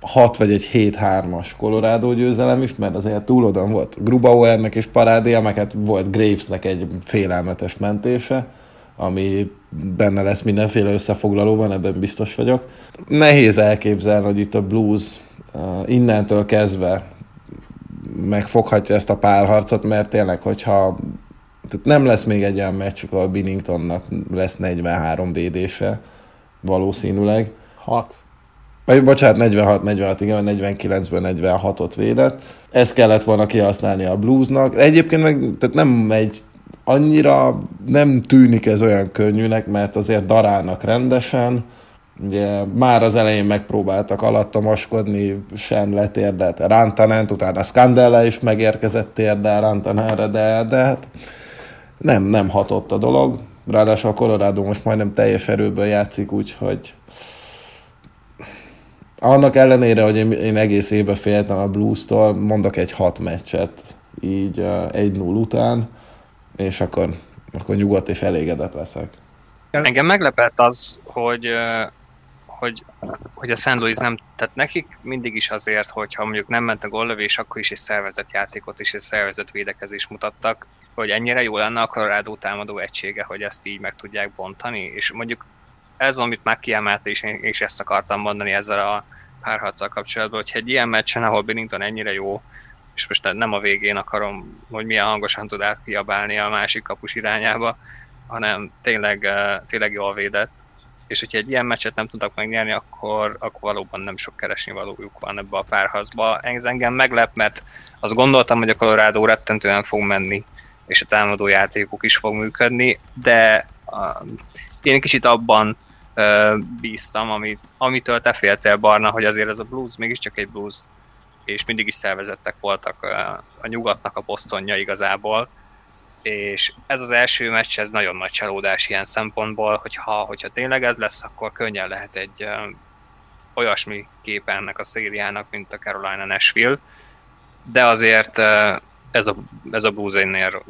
6 vagy egy 7-3-as Colorado győzelem is, mert azért túlodon volt Grubauernek és parádéja, meg hát volt Gravesnek egy félelmetes mentése, ami benne lesz mindenféle összefoglalóban, ebben biztos vagyok. Nehéz elképzelni, hogy itt a Blues innentől kezdve megfoghatja ezt a párharcot, mert tényleg, hogyha tehát nem lesz még egy olyan meccs, ahol Binningtonnak lesz 43 védése, valószínűleg. 6. Vagy bocsánat, 46, 46, igen, 49-ben 46-ot védett. Ezt kellett volna kihasználni a bluesnak. Egyébként meg tehát nem megy annyira, nem tűnik ez olyan könnyűnek, mert azért darálnak rendesen. Ugye már az elején megpróbáltak alattomoskodni, sem letérdelt Rantanent, utána Scandella is megérkezett térdel Rantanenre, de, de hát nem, nem hatott a dolog. Ráadásul a Colorado most majdnem teljes erőből játszik, úgyhogy annak ellenére, hogy én, én egész évben féltem a Blues-tól, mondok egy hat meccset így uh, egy 0 után, és akkor, akkor nyugodt és elégedett leszek. Engem meglepett az, hogy, hogy, hogy a St. Louis nem, tehát nekik mindig is azért, hogyha mondjuk nem ment a góllövés, akkor is egy szervezett játékot és egy szervezett védekezést mutattak, hogy ennyire jó lenne a Colorado támadó egysége, hogy ezt így meg tudják bontani, és mondjuk ez, amit már kiemelt, és én és ezt akartam mondani ezzel a párharccal kapcsolatban, hogyha egy ilyen meccsen, ahol Binnington ennyire jó, és most nem a végén akarom, hogy milyen hangosan tud átkiabálni a másik kapus irányába, hanem tényleg, eh, tényleg jól védett. És hogyha egy ilyen meccset nem tudnak megnyerni, akkor, akkor valóban nem sok keresni valójuk van ebbe a párharcba. Ez engem meglep, mert azt gondoltam, hogy a Colorado rettentően fog menni, és a támadó játékuk is fog működni, de uh, én kicsit abban uh, bíztam, amit, amitől te féltél, Barna, hogy azért ez a blues mégiscsak egy blues, és mindig is szervezettek voltak uh, a nyugatnak a posztonja igazából, és ez az első meccs, ez nagyon nagy csalódás ilyen szempontból, hogyha, hogyha tényleg ez lesz, akkor könnyen lehet egy uh, olyasmi kép ennek a szériának, mint a Carolina Nashville, de azért uh, ez a, ez a blues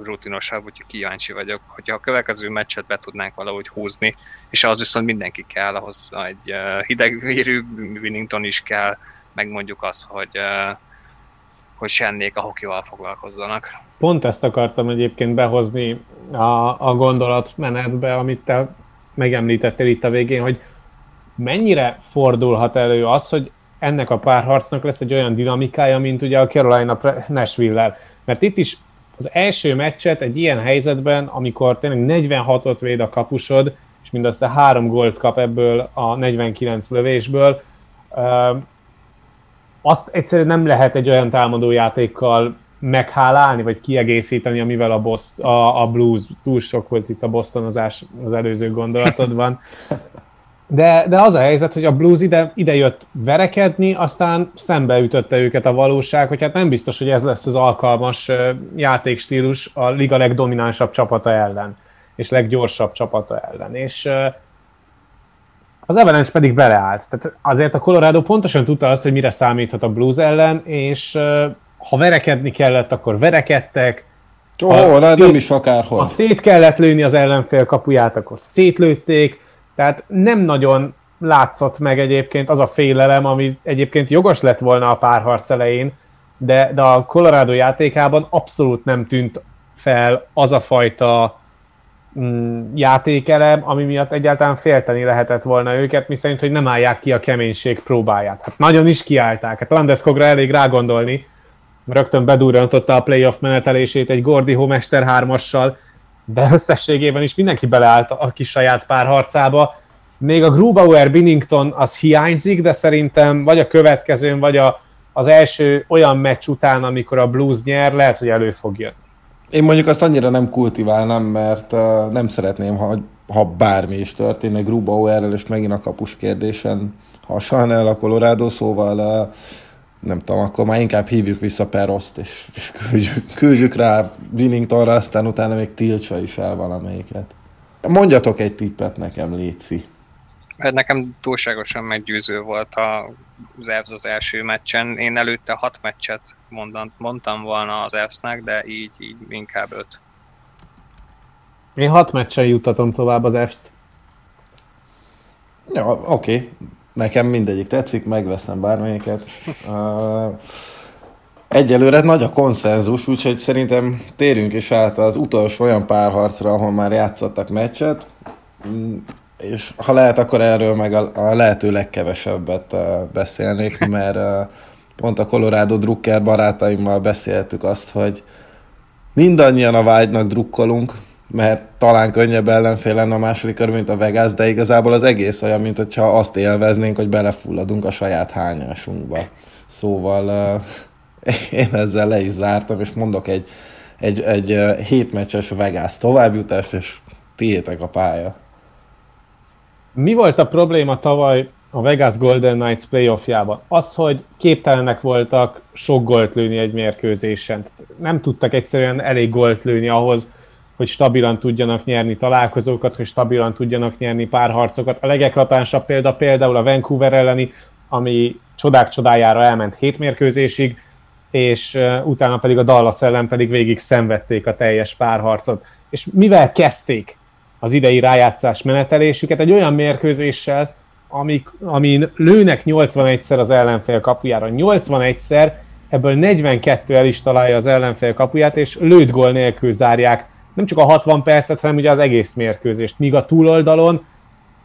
rutinosabb, úgyhogy kíváncsi vagyok, hogyha a következő meccset be tudnánk valahogy húzni, és az viszont mindenki kell, ahhoz egy hidegvérű Winnington is kell, meg mondjuk az, hogy, hogy sennék a hokival foglalkozzanak. Pont ezt akartam egyébként behozni a, a gondolatmenetbe, amit te megemlítettél itt a végén, hogy mennyire fordulhat elő az, hogy ennek a párharcnak lesz egy olyan dinamikája, mint ugye a Carolina Nashville-lel. Mert itt is az első meccset egy ilyen helyzetben, amikor tényleg 46-ot véd a kapusod, és mindössze három gólt kap ebből a 49 lövésből, azt egyszerűen nem lehet egy olyan támadójátékkal meghálálni, vagy kiegészíteni, amivel a, Boston, a, a Blues, túl sok volt itt a Bostonozás az előző gondolatodban. De, de az a helyzet, hogy a Blues ide, ide jött verekedni, aztán szembe ütötte őket a valóság, hogy hát nem biztos, hogy ez lesz az alkalmas játékstílus a liga legdominánsabb csapata ellen, és leggyorsabb csapata ellen. És az Avalanche pedig beleállt. Tehát azért a Colorado pontosan tudta azt, hogy mire számíthat a Blues ellen, és ha verekedni kellett, akkor verekedtek. Ó, oh, szét, nem is akárhol. Ha szét kellett lőni az ellenfél kapuját, akkor szétlőtték. Tehát nem nagyon látszott meg egyébként az a félelem, ami egyébként jogos lett volna a párharc elején, de, de a Colorado játékában abszolút nem tűnt fel az a fajta játékelem, ami miatt egyáltalán félteni lehetett volna őket, miszerint, hogy nem állják ki a keménység próbáját. Hát nagyon is kiállták. Hát Landescogra elég rágondolni, rögtön bedurrantotta a playoff menetelését egy Gordi Homester hármassal, de összességében is mindenki beleállt a kis saját párharcába. Még a Grubauer Binnington az hiányzik, de szerintem vagy a következőn, vagy a, az első olyan meccs után, amikor a Blues nyer, lehet, hogy elő fog jönni. Én mondjuk azt annyira nem kultiválnám, mert uh, nem szeretném, ha, ha bármi is történne Grubauerrel, és megint a kapus kérdésen hasalna el a Colorado, szóval uh, nem tudom, akkor már inkább hívjuk vissza Peroszt, és, és küldjük, küldjük rá Winningtonra, aztán utána még tiltsa is el valamelyiket. Mondjatok egy tippet nekem, Léci. Nekem túlságosan meggyőző volt a, az Evs az első meccsen. Én előtte hat meccset mondtam, mondtam volna az Evsnek, de így, így inkább öt. Én hat meccsen jutatom tovább az Evs-t. Ja, oké. Okay. Nekem mindegyik tetszik, megveszem bármelyiket. Uh, egyelőre nagy a konszenzus, úgyhogy szerintem térjünk is át az utolsó olyan párharcra, ahol már játszottak meccset, mm, és ha lehet, akkor erről meg a, a lehető legkevesebbet beszélnék, mert pont a Colorado Drucker barátaimmal beszéltük azt, hogy mindannyian a vágynak drukkolunk, mert talán könnyebb ellenfél lenne a második kör, mint a Vegas, de igazából az egész olyan, mint hogyha azt élveznénk, hogy belefulladunk a saját hányásunkba. Szóval uh, én ezzel le is zártam, és mondok egy, egy, egy hétmeccses Vegas továbbjutást, és tiétek a pálya. Mi volt a probléma tavaly a Vegas Golden Knights playoffjában? Az, hogy képtelenek voltak sok gólt lőni egy mérkőzésen. Nem tudtak egyszerűen elég gólt lőni ahhoz, hogy stabilan tudjanak nyerni találkozókat, hogy stabilan tudjanak nyerni párharcokat. A legeklatánsabb példa például a Vancouver elleni, ami csodák csodájára elment hét mérkőzésig, és utána pedig a Dallas ellen pedig végig szenvedték a teljes párharcot. És mivel kezdték az idei rájátszás menetelésüket? Egy olyan mérkőzéssel, amik, amin lőnek 81-szer az ellenfél kapujára. 81-szer, ebből 42 el is találja az ellenfél kapuját, és lőtt gól nélkül zárják nem csak a 60 percet, hanem ugye az egész mérkőzést. Míg a túloldalon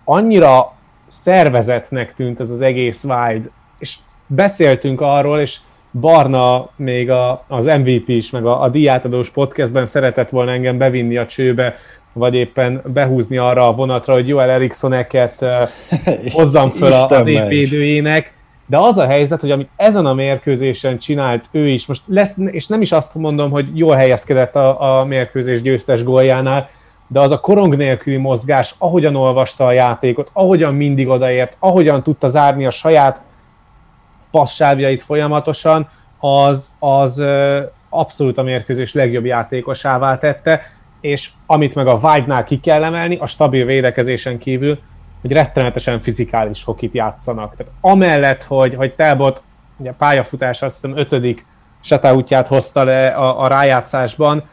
annyira szervezetnek tűnt ez az egész Wild, és beszéltünk arról, és Barna még a, az MVP is, meg a, a diátadós podcastben szeretett volna engem bevinni a csőbe, vagy éppen behúzni arra a vonatra, hogy Joel Erikssoneket hozzam föl a, a népvédőjének, de az a helyzet, hogy amit ezen a mérkőzésen csinált ő is, most lesz, és nem is azt mondom, hogy jól helyezkedett a, a mérkőzés győztes góljánál, de az a korong nélküli mozgás, ahogyan olvasta a játékot, ahogyan mindig odaért, ahogyan tudta zárni a saját passzsávjait folyamatosan, az, az abszolút a mérkőzés legjobb játékosává tette, és amit meg a Vibe-nál ki kell emelni, a stabil védekezésen kívül, hogy rettenetesen fizikális hokit játszanak. Tehát amellett, hogy, hogy Telbot ugye pályafutás azt hiszem ötödik útját hozta le a, a rájátszásban,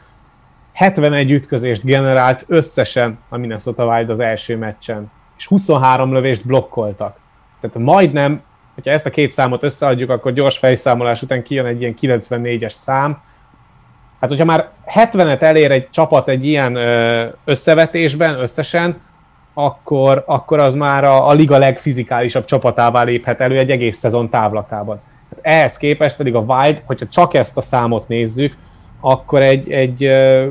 71 ütközést generált összesen a Minnesota Wild az első meccsen, és 23 lövést blokkoltak. Tehát majdnem, hogyha ezt a két számot összeadjuk, akkor gyors fejszámolás után kijön egy ilyen 94-es szám. Hát, hogyha már 70-et elér egy csapat egy ilyen összevetésben összesen, akkor, akkor az már a, a liga legfizikálisabb csapatává léphet elő egy egész szezon távlatában. Hát ehhez képest pedig a Wild, hogyha csak ezt a számot nézzük, akkor egy, egy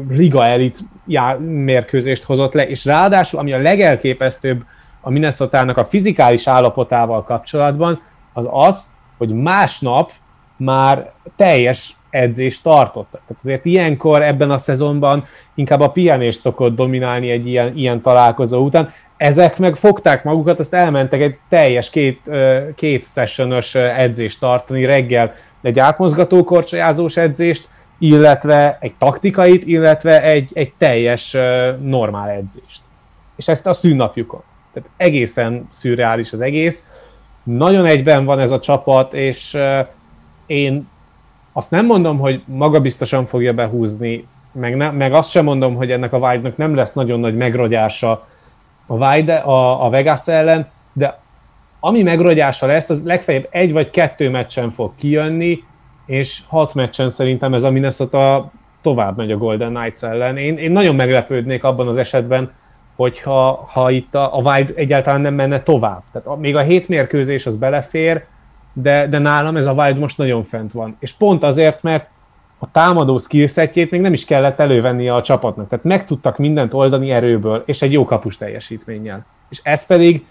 liga elit já, mérkőzést hozott le, és ráadásul, ami a legelképesztőbb a minnesota a fizikális állapotával kapcsolatban, az az, hogy másnap már teljes edzést tartottak. Tehát azért ilyenkor ebben a szezonban inkább a pihenés szokott dominálni egy ilyen, ilyen találkozó után. Ezek meg fogták magukat, azt elmentek egy teljes két, két sessionös edzést tartani reggel, egy átmozgató korcsolyázós edzést, illetve egy taktikait, illetve egy, egy teljes normál edzést. És ezt a szűnnapjukon. Tehát egészen szürreális az egész. Nagyon egyben van ez a csapat, és én azt nem mondom, hogy magabiztosan fogja behúzni, meg, ne, meg azt sem mondom, hogy ennek a Wild-nak nem lesz nagyon nagy megrogyása a, Wild, a, a Vegas ellen, de ami megrogyása lesz, az legfeljebb egy vagy kettő meccsen fog kijönni, és hat meccsen szerintem ez a Minnesota tovább megy a Golden Knights ellen. Én, én nagyon meglepődnék abban az esetben, hogyha ha itt a, a Wild egyáltalán nem menne tovább. Tehát a, még a hét mérkőzés az belefér, de, de nálam ez a Wild most nagyon fent van. És pont azért, mert a támadó skillsetjét még nem is kellett elővennie a csapatnak. Tehát meg tudtak mindent oldani erőből, és egy jó kapus teljesítménnyel. És ez pedig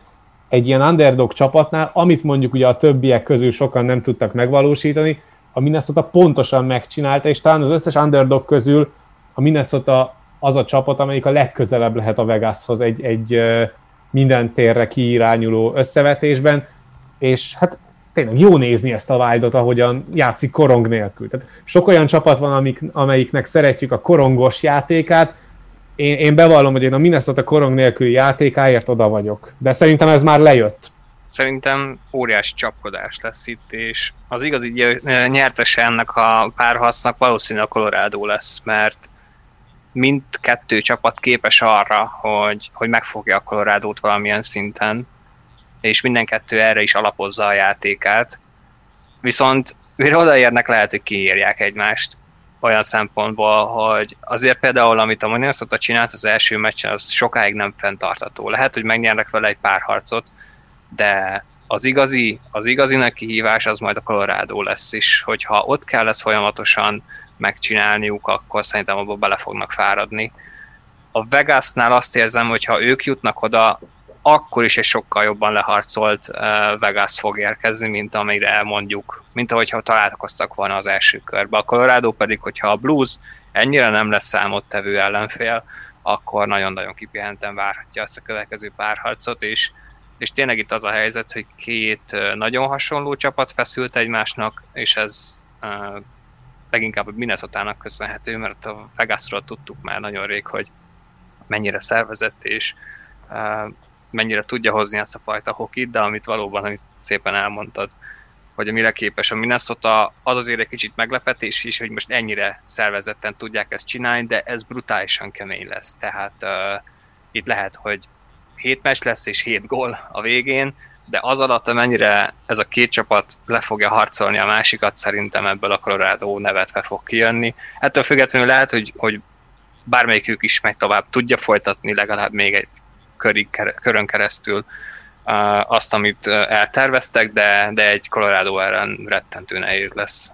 egy ilyen underdog csapatnál, amit mondjuk ugye a többiek közül sokan nem tudtak megvalósítani, a Minnesota pontosan megcsinálta, és talán az összes underdog közül a Minnesota az a csapat, amelyik a legközelebb lehet a Vegashoz egy, egy minden térre kiirányuló összevetésben, és hát tényleg jó nézni ezt a Wildot, ahogyan játszik korong nélkül. Tehát sok olyan csapat van, amik, amelyiknek szeretjük a korongos játékát, én, én bevallom, hogy én a Minnesota korong nélküli játékáért oda vagyok. De szerintem ez már lejött. Szerintem óriási csapkodás lesz itt, és az igazi nyertese ennek a párharcnak valószínűleg a Colorado lesz, mert mindkettő csapat képes arra, hogy, hogy megfogja a colorado valamilyen szinten, és minden kettő erre is alapozza a játékát. Viszont mire odaérnek, lehet, hogy kiírják egymást olyan szempontból, hogy azért például, amit a Minnesota csinált az első meccsen, az sokáig nem fenntartató. Lehet, hogy megnyernek vele egy pár harcot, de az igazi, az igazi nagy kihívás az majd a Colorado lesz is, hogyha ott kell lesz folyamatosan megcsinálniuk, akkor szerintem abba bele fognak fáradni. A Vegasnál azt érzem, hogy ha ők jutnak oda, akkor is egy sokkal jobban leharcolt uh, Vegas fog érkezni, mint amire mondjuk, mint ahogyha találkoztak volna az első körben. A Colorado pedig, hogyha a Blues ennyire nem lesz számottevő ellenfél, akkor nagyon-nagyon kipihenten várhatja ezt a következő párharcot, és, és tényleg itt az a helyzet, hogy két nagyon hasonló csapat feszült egymásnak, és ez uh, leginkább a Minnesota-nak köszönhető, mert a Vegasról tudtuk már nagyon rég, hogy mennyire szervezett, és mennyire tudja hozni ezt a fajta hokit, de amit valóban, amit szépen elmondtad, hogy mire képes a Minnesota, az azért egy kicsit meglepetés is, hogy most ennyire szervezetten tudják ezt csinálni, de ez brutálisan kemény lesz. Tehát uh, itt lehet, hogy 7 meccs lesz és 7 gól a végén, de az alatt, amennyire ez a két csapat le fogja harcolni a másikat, szerintem ebből a Colorado nevetve fog kijönni. Ettől függetlenül lehet, hogy, hogy bármelyikük is meg tovább tudja folytatni legalább még egy körig, körön keresztül azt, amit elterveztek, de, de egy Colorado ellen rettentő nehéz lesz.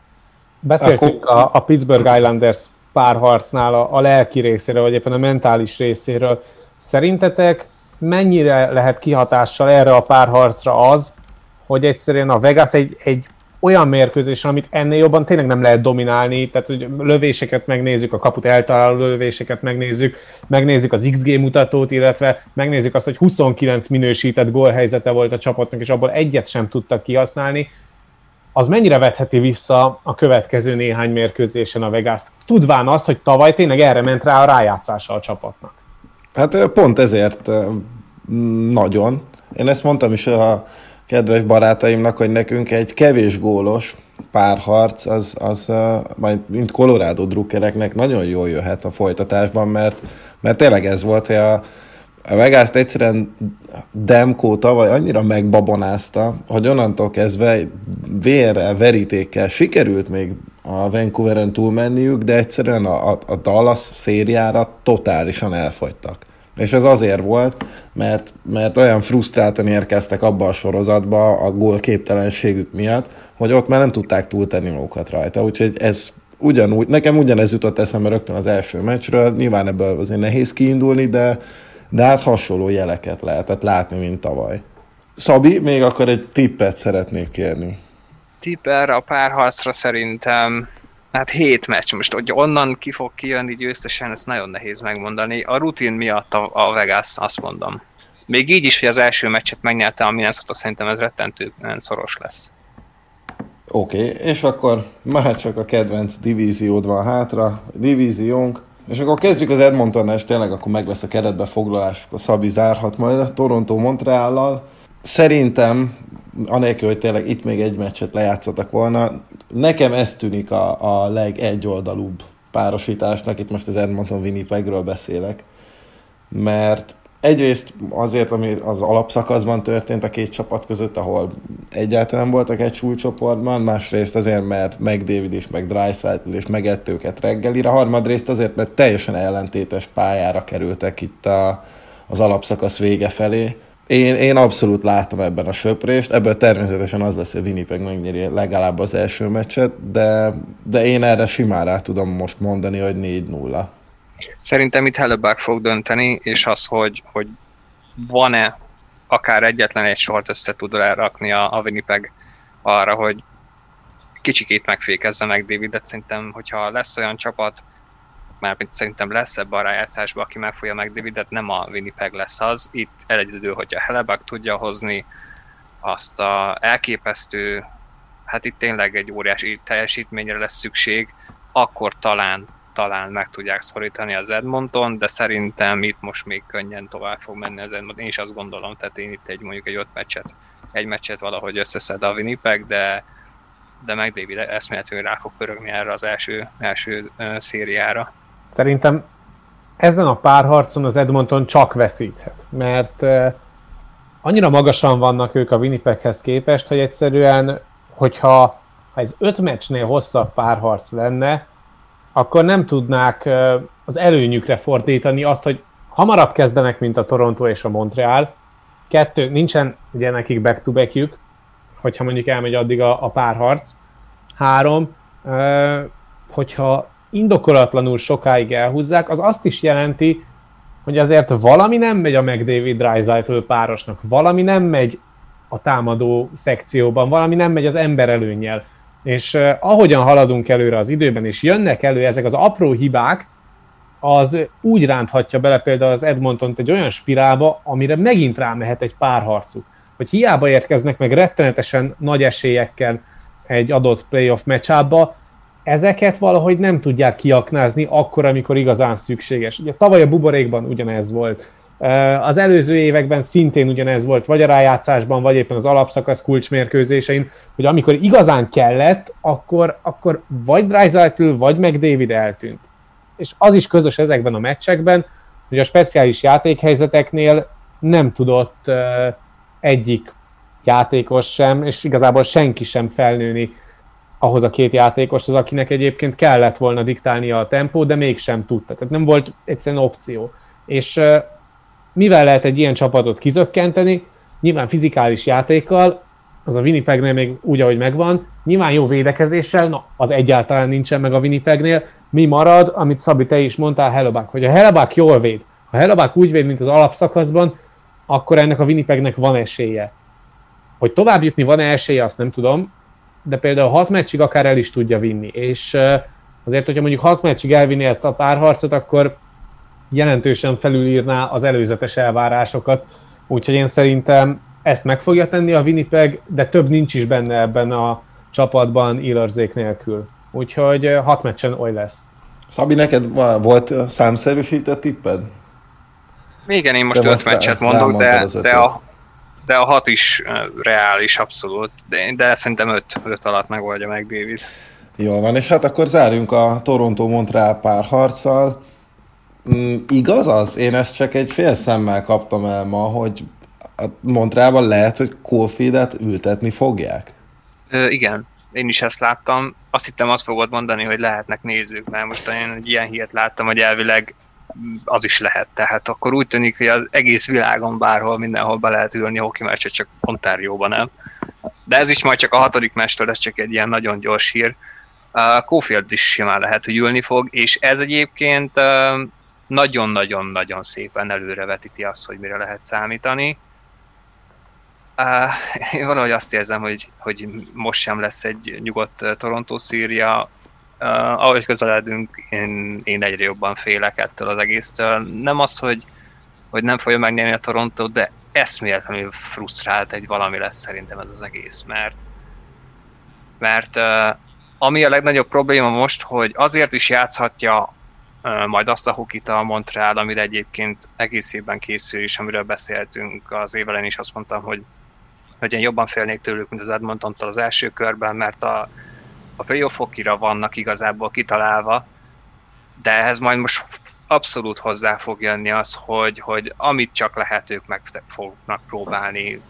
Beszéltünk a, a Pittsburgh Islanders párharcnál a, a lelki részéről, vagy éppen a mentális részéről. Szerintetek mennyire lehet kihatással erre a párharcra az, hogy egyszerűen a Vegas egy, egy olyan mérkőzés, amit ennél jobban tényleg nem lehet dominálni, tehát hogy lövéseket megnézzük, a kaput eltaláló lövéseket megnézzük, megnézzük az XG mutatót, illetve megnézzük azt, hogy 29 minősített gólhelyzete volt a csapatnak, és abból egyet sem tudtak kihasználni, az mennyire vetheti vissza a következő néhány mérkőzésen a vegas tudván azt, hogy tavaly tényleg erre ment rá a rájátszása a csapatnak? Hát pont ezért nagyon. Én ezt mondtam is a kedves barátaimnak, hogy nekünk egy kevés gólos párharc, az, az majd mint Colorado drukkereknek nagyon jól jöhet a folytatásban, mert, mert tényleg ez volt, hogy a, a vegas egyszerűen Demko tavaly annyira megbabonázta, hogy onnantól kezdve vérrel, verítékkel sikerült még a Vancouveren túlmenniük, de egyszerűen a, a Dallas szériára totálisan elfogytak. És ez azért volt, mert, mert olyan frusztráltan érkeztek abba a sorozatba a gól képtelenségük miatt, hogy ott már nem tudták túltenni magukat rajta. Úgyhogy ez ugyanúgy, nekem ugyanez jutott eszembe rögtön az első meccsről, nyilván ebből azért nehéz kiindulni, de, de hát hasonló jeleket lehetett látni, mint tavaly. Szabi, még akkor egy tippet szeretnék kérni. Tipp erre a párharcra szerintem Hát hét meccs, most hogy onnan ki fog kijönni győztesen, ezt nagyon nehéz megmondani. A rutin miatt a, a Vegas, azt mondom. Még így is, hogy az első meccset megnyerte a Minnesota, szerintem ez rettentően szoros lesz. Oké, okay, és akkor már csak a kedvenc divíziód van hátra, divíziónk, és akkor kezdjük az Edmontonnál, és tényleg akkor meg lesz a keretbe foglalás, a Szabi zárhat majd a Toronto Montreallal. Szerintem anélkül, hogy tényleg itt még egy meccset lejátszottak volna, nekem ez tűnik a, a legegyoldalúbb párosításnak, itt most az Edmonton Winnipegről beszélek, mert egyrészt azért, ami az alapszakaszban történt a két csapat között, ahol egyáltalán voltak egy súlycsoportban, másrészt azért, mert meg David is, meg Dreisaitl is megett őket reggelire, harmadrészt azért, mert teljesen ellentétes pályára kerültek itt a, az alapszakasz vége felé. Én, én abszolút látom ebben a söprést, ebből természetesen az lesz, hogy Winnipeg megnyeri legalább az első meccset, de, de én erre simán rá tudom most mondani, hogy 4-0. Szerintem itt Hellebuck fog dönteni, és az, hogy, hogy van-e akár egyetlen egy sort össze tud elrakni a, a Winnipeg arra, hogy kicsikét megfékezze meg Davidet. Szerintem, hogyha lesz olyan csapat, mint szerintem lesz ebbe a rájátszásba, aki meg Davidet, nem a Winnipeg lesz az. Itt elegyedő, hogyha Hellebuck tudja hozni azt a elképesztő, hát itt tényleg egy óriási teljesítményre lesz szükség, akkor talán talán meg tudják szorítani az Edmonton, de szerintem itt most még könnyen tovább fog menni az Edmonton. Én is azt gondolom, tehát én itt egy mondjuk egy öt meccset, egy meccset valahogy összeszed a Winnipeg, de, de meg David eszméletlenül rá fog pörögni erre az első, első szériára. Szerintem ezen a párharcon az Edmonton csak veszíthet, mert annyira magasan vannak ők a Winnipeghez képest, hogy egyszerűen, hogyha ha ez öt meccsnél hosszabb párharc lenne, akkor nem tudnák az előnyükre fordítani azt, hogy hamarabb kezdenek, mint a Toronto és a Montreal. Kettő, nincsen ugye nekik back to back hogyha mondjuk elmegy addig a, a párharc. Három, hogyha indokolatlanul sokáig elhúzzák, az azt is jelenti, hogy azért valami nem megy a McDavid Dreisaitl párosnak, valami nem megy a támadó szekcióban, valami nem megy az ember előnyel. És ahogyan haladunk előre az időben, és jönnek elő ezek az apró hibák, az úgy ránthatja bele például az edmonton egy olyan spirálba, amire megint rámehet egy párharcuk. Hogy hiába érkeznek meg rettenetesen nagy esélyekkel egy adott playoff meccsába, ezeket valahogy nem tudják kiaknázni akkor, amikor igazán szükséges. Ugye tavaly a buborékban ugyanez volt. Az előző években szintén ugyanez volt, vagy a rájátszásban, vagy éppen az alapszakasz kulcsmérkőzésein, hogy amikor igazán kellett, akkor, akkor vagy Dreisaitl, vagy meg David eltűnt. És az is közös ezekben a meccsekben, hogy a speciális játékhelyzeteknél nem tudott egyik játékos sem, és igazából senki sem felnőni ahhoz a két játékoshoz, akinek egyébként kellett volna diktálnia a tempót, de mégsem tudta. Tehát nem volt egyszerűen opció. És mivel lehet egy ilyen csapatot kizökkenteni? Nyilván fizikális játékkal, az a Winnipegnél még úgy, ahogy megvan, nyilván jó védekezéssel, na, az egyáltalán nincsen meg a Winnipegnél. Mi marad, amit Szabi, te is mondtál, Hellebuck, hogy a Hellebuck jól véd, ha Hellebuck úgy véd, mint az alapszakaszban, akkor ennek a Winnipegnek van esélye. Hogy tovább jutni van-e esélye, azt nem tudom, de például hat meccsig akár el is tudja vinni, és azért, hogyha mondjuk hat meccsig elvinni ezt a párharcot, akkor jelentősen felülírná az előzetes elvárásokat, úgyhogy én szerintem ezt meg fogja tenni a Winnipeg, de több nincs is benne ebben a csapatban Illarzék nélkül. Úgyhogy hat meccsen oly lesz. Szabi, neked volt számszerűsített tipped? Igen, én most öt meccset mondok, de, de, a, de a hat is reális abszolút, de, de szerintem öt, öt alatt megoldja meg David. Jól van, és hát akkor zárjunk a Toronto-Montreal párharccal. Mm, igaz az? Én ezt csak egy fél szemmel kaptam el ma, hogy a Montrában lehet, hogy Colfieldet ültetni fogják? Ö, igen, én is ezt láttam. Azt hittem azt fogod mondani, hogy lehetnek nézők, mert most én egy ilyen hírt láttam, hogy elvileg az is lehet. Tehát akkor úgy tűnik, hogy az egész világon bárhol, mindenhol be lehet ülni hoki meccset, csak Ontárióban nem. De ez is majd csak a hatodik mester, ez csak egy ilyen nagyon gyors hír. Uh, Cofield is simán lehet, hogy ülni fog, és ez egyébként nagyon-nagyon-nagyon szépen előrevetíti azt, hogy mire lehet számítani. Én valahogy azt érzem, hogy, hogy most sem lesz egy nyugodt Toronto szíria. Uh, ahogy közeledünk, én, én egyre jobban félek ettől az egésztől. Nem az, hogy, hogy nem fogja megnyerni a Toronto, de eszméletlenül frusztrált egy valami lesz szerintem ez az egész, mert mert uh, ami a legnagyobb probléma most, hogy azért is játszhatja majd azt a hokit a Montreal, amire egyébként egész évben készül, és amiről beszéltünk az évelen is azt mondtam, hogy, hogy én jobban félnék tőlük, mint az Edmontontól az első körben, mert a, a playoff hokira vannak igazából kitalálva, de ehhez majd most abszolút hozzá fog jönni az, hogy, hogy amit csak lehet, ők meg fognak próbálni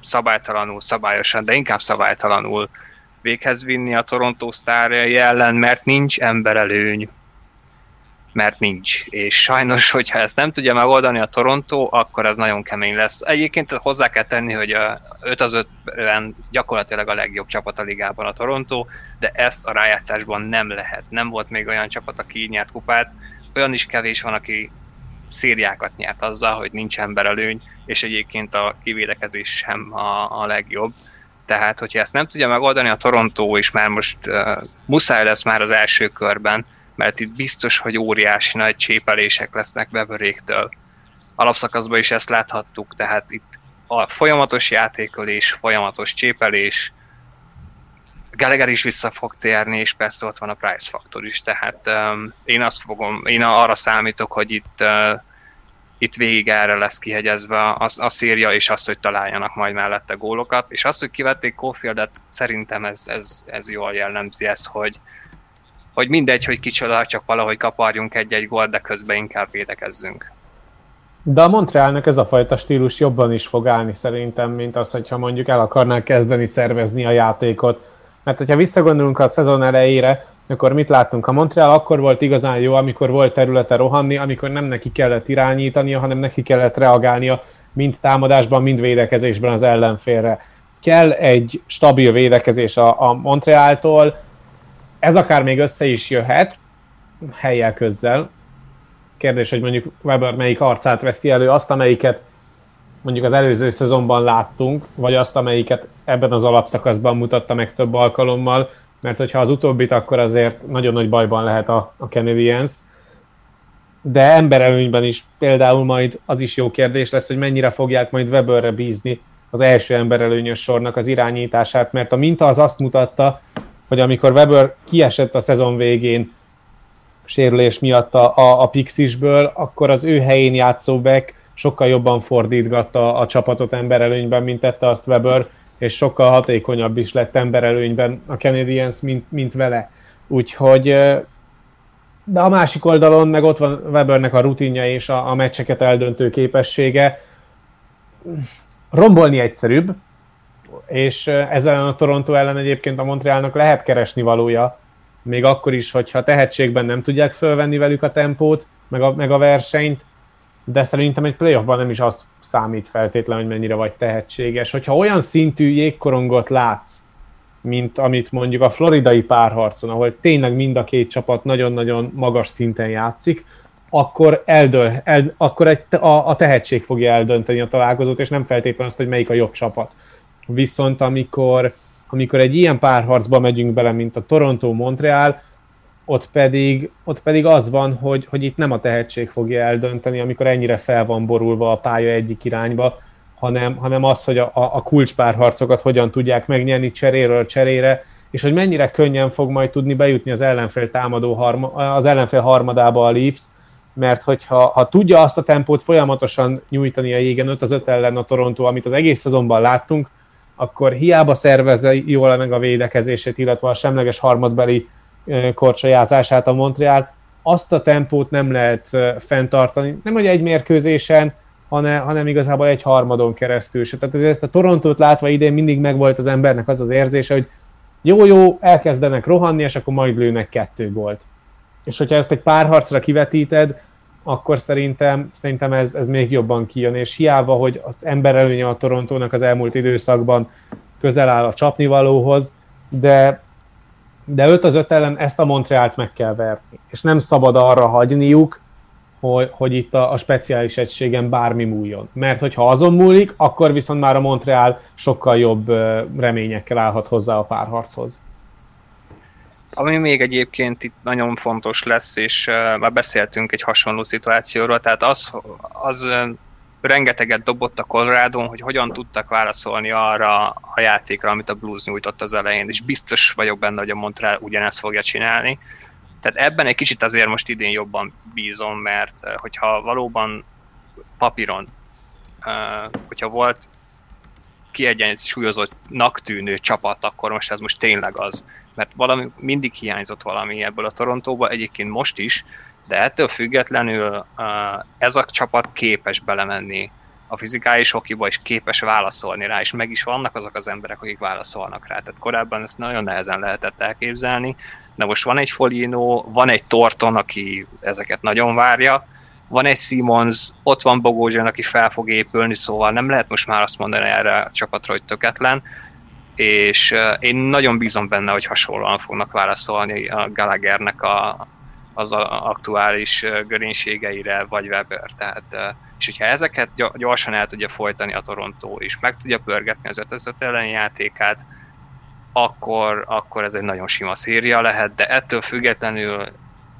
szabálytalanul, szabályosan, de inkább szabálytalanul véghez vinni a Toronto sztárjai ellen, mert nincs emberelőny. Mert nincs. És sajnos, hogyha ezt nem tudja megoldani a Toronto, akkor ez nagyon kemény lesz. Egyébként hozzá kell tenni, hogy a 5 az 5-ben gyakorlatilag a legjobb csapat a ligában a Toronto, de ezt a rájátszásban nem lehet. Nem volt még olyan csapat, aki így nyert kupát. Olyan is kevés van, aki szériákat nyert azzal, hogy nincs emberelőny, és egyébként a kivédekezés sem a, a legjobb tehát, hogyha ezt nem tudja megoldani a Toronto, és már most uh, muszáj lesz már az első körben, mert itt biztos, hogy óriási nagy csépelések lesznek Beveréktől. Alapszakaszban is ezt láthattuk, tehát itt a folyamatos játékolés, folyamatos csépelés, Gallagher is vissza fog térni, és persze ott van a price faktor is, tehát um, én azt fogom, én arra számítok, hogy itt uh, itt végig erre lesz kihegyezve a, a széria, és az, hogy találjanak majd mellette gólokat. És az, hogy kivették Cofieldet, szerintem ez, ez, ez jól jellemzi ezt, hogy, hogy mindegy, hogy kicsoda, csak valahogy kaparjunk egy-egy gól, de közben inkább védekezzünk. De a Montrealnak ez a fajta stílus jobban is fog állni szerintem, mint az, hogyha mondjuk el akarnák kezdeni szervezni a játékot. Mert hogyha visszagondolunk a szezon elejére, akkor mit láttunk? A Montreal akkor volt igazán jó, amikor volt területe rohanni, amikor nem neki kellett irányítania, hanem neki kellett reagálnia mind támadásban, mind védekezésben az ellenfélre. Kell egy stabil védekezés a, a Montrealtól, ez akár még össze is jöhet, helyel közzel. Kérdés, hogy mondjuk Weber melyik arcát veszi elő, azt, amelyiket mondjuk az előző szezonban láttunk, vagy azt, amelyiket ebben az alapszakaszban mutatta meg több alkalommal, mert hogyha az utóbbit, akkor azért nagyon nagy bajban lehet a, a Canadiens. De emberelőnyben is például majd az is jó kérdés lesz, hogy mennyire fogják majd Weberre bízni az első emberelőnyös sornak az irányítását, mert a minta az azt mutatta, hogy amikor Weber kiesett a szezon végén sérülés miatt a, a, a Pixisből, akkor az ő helyén játszó back sokkal jobban fordítgatta a csapatot emberelőnyben, mint tette azt Weber, és sokkal hatékonyabb is lett emberelőnyben a Canadiens, mint, mint vele. Úgyhogy de a másik oldalon meg ott van Webernek a rutinja és a, a meccseket eldöntő képessége. Rombolni egyszerűbb, és ezzel a Toronto ellen egyébként a Montrealnak lehet keresni valója, még akkor is, hogyha tehetségben nem tudják fölvenni velük a tempót, meg a, meg a versenyt, de szerintem egy playoffban nem is az számít feltétlen, hogy mennyire vagy tehetséges. Hogyha olyan szintű jégkorongot látsz, mint amit mondjuk a floridai párharcon, ahol tényleg mind a két csapat nagyon-nagyon magas szinten játszik, akkor, eldől, el, akkor egy, a, a tehetség fogja eldönteni a találkozót, és nem feltétlenül azt, hogy melyik a jobb csapat. Viszont amikor, amikor egy ilyen párharcba megyünk bele, mint a Toronto-Montreal, ott pedig, ott pedig az van, hogy, hogy itt nem a tehetség fogja eldönteni, amikor ennyire fel van borulva a pálya egyik irányba, hanem, hanem az, hogy a, a kulcspárharcokat hogyan tudják megnyerni cseréről cserére, és hogy mennyire könnyen fog majd tudni bejutni az ellenfél támadó harma, az ellenfél harmadába a Leafs, mert hogyha ha tudja azt a tempót folyamatosan nyújtani a jégen 5 az 5 ellen a Toronto, amit az egész szezonban láttunk, akkor hiába szervezze jól meg a védekezését, illetve a semleges harmadbeli korcsolyázását a Montreal, azt a tempót nem lehet fenntartani, nem hogy egy mérkőzésen, hanem, hanem igazából egy harmadon keresztül se. Tehát ezért a Torontót látva idén mindig megvolt az embernek az az érzése, hogy jó-jó, elkezdenek rohanni, és akkor majd lőnek kettő gólt. És hogyha ezt egy pár harcra kivetíted, akkor szerintem, szerintem ez, ez még jobban kijön, és hiába, hogy az ember előnye a Torontónak az elmúlt időszakban közel áll a csapnivalóhoz, de de 5 az 5 ellen ezt a Montrealt meg kell verni. És nem szabad arra hagyniuk, hogy, hogy itt a, a speciális egységen bármi múljon. Mert hogyha azon múlik, akkor viszont már a Montreal sokkal jobb reményekkel állhat hozzá a párharchoz. Ami még egyébként itt nagyon fontos lesz, és uh, már beszéltünk egy hasonló szituációról, tehát az, az rengeteget dobott a colorado hogy hogyan tudtak válaszolni arra a játékra, amit a Blues nyújtott az elején, és biztos vagyok benne, hogy a Montreal ugyanezt fogja csinálni. Tehát ebben egy kicsit azért most idén jobban bízom, mert eh, hogyha valóban papíron, eh, hogyha volt kiegyensúlyozottnak tűnő csapat, akkor most ez most tényleg az. Mert valami, mindig hiányzott valami ebből a Torontóba, egyébként most is, de ettől függetlenül ez a csapat képes belemenni a fizikális hokiba, és képes válaszolni rá, és meg is vannak azok az emberek, akik válaszolnak rá. Tehát korábban ezt nagyon nehezen lehetett elképzelni, de most van egy Folino, van egy Torton, aki ezeket nagyon várja, van egy Simons, ott van Bogózsán, aki fel fog épülni, szóval nem lehet most már azt mondani erre a csapatra, hogy töketlen, és én nagyon bízom benne, hogy hasonlóan fognak válaszolni a Gallaghernek a, az a aktuális görénységeire, vagy Weber. Tehát, és hogyha ezeket gyorsan el tudja folytani a Toronto, és meg tudja pörgetni az 5 elleni játékát, akkor, akkor ez egy nagyon sima széria lehet, de ettől függetlenül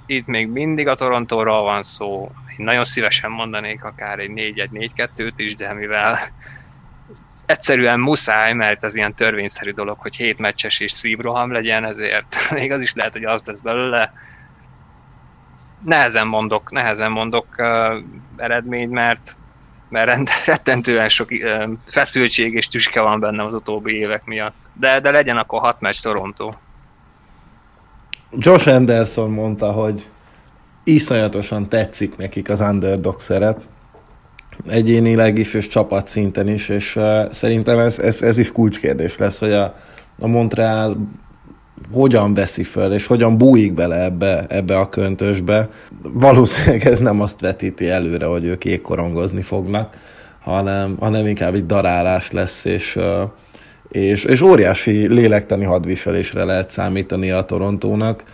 itt még mindig a Torontóról van szó. Én nagyon szívesen mondanék akár egy 4-1-4-2-t is, de mivel egyszerűen muszáj, mert az ilyen törvényszerű dolog, hogy hét meccses és szívroham legyen, ezért még az is lehet, hogy az lesz belőle. Nehezen mondok, nehezen mondok uh, eredményt, mert mert rettentően sok uh, feszültség és tüske van bennem az utóbbi évek miatt. De, de legyen akkor hat meccs Toronto. Josh Anderson mondta, hogy iszonyatosan tetszik nekik az underdog szerep, egyénileg is, és csapatszinten is, és uh, szerintem ez, ez, ez is kulcskérdés lesz, hogy a, a Montreal hogyan veszi föl, és hogyan bújik bele ebbe, ebbe a köntösbe. Valószínűleg ez nem azt vetíti előre, hogy ők ékkorongozni fognak, hanem, hanem inkább egy darálás lesz, és, és, és óriási lélektani hadviselésre lehet számítani a Torontónak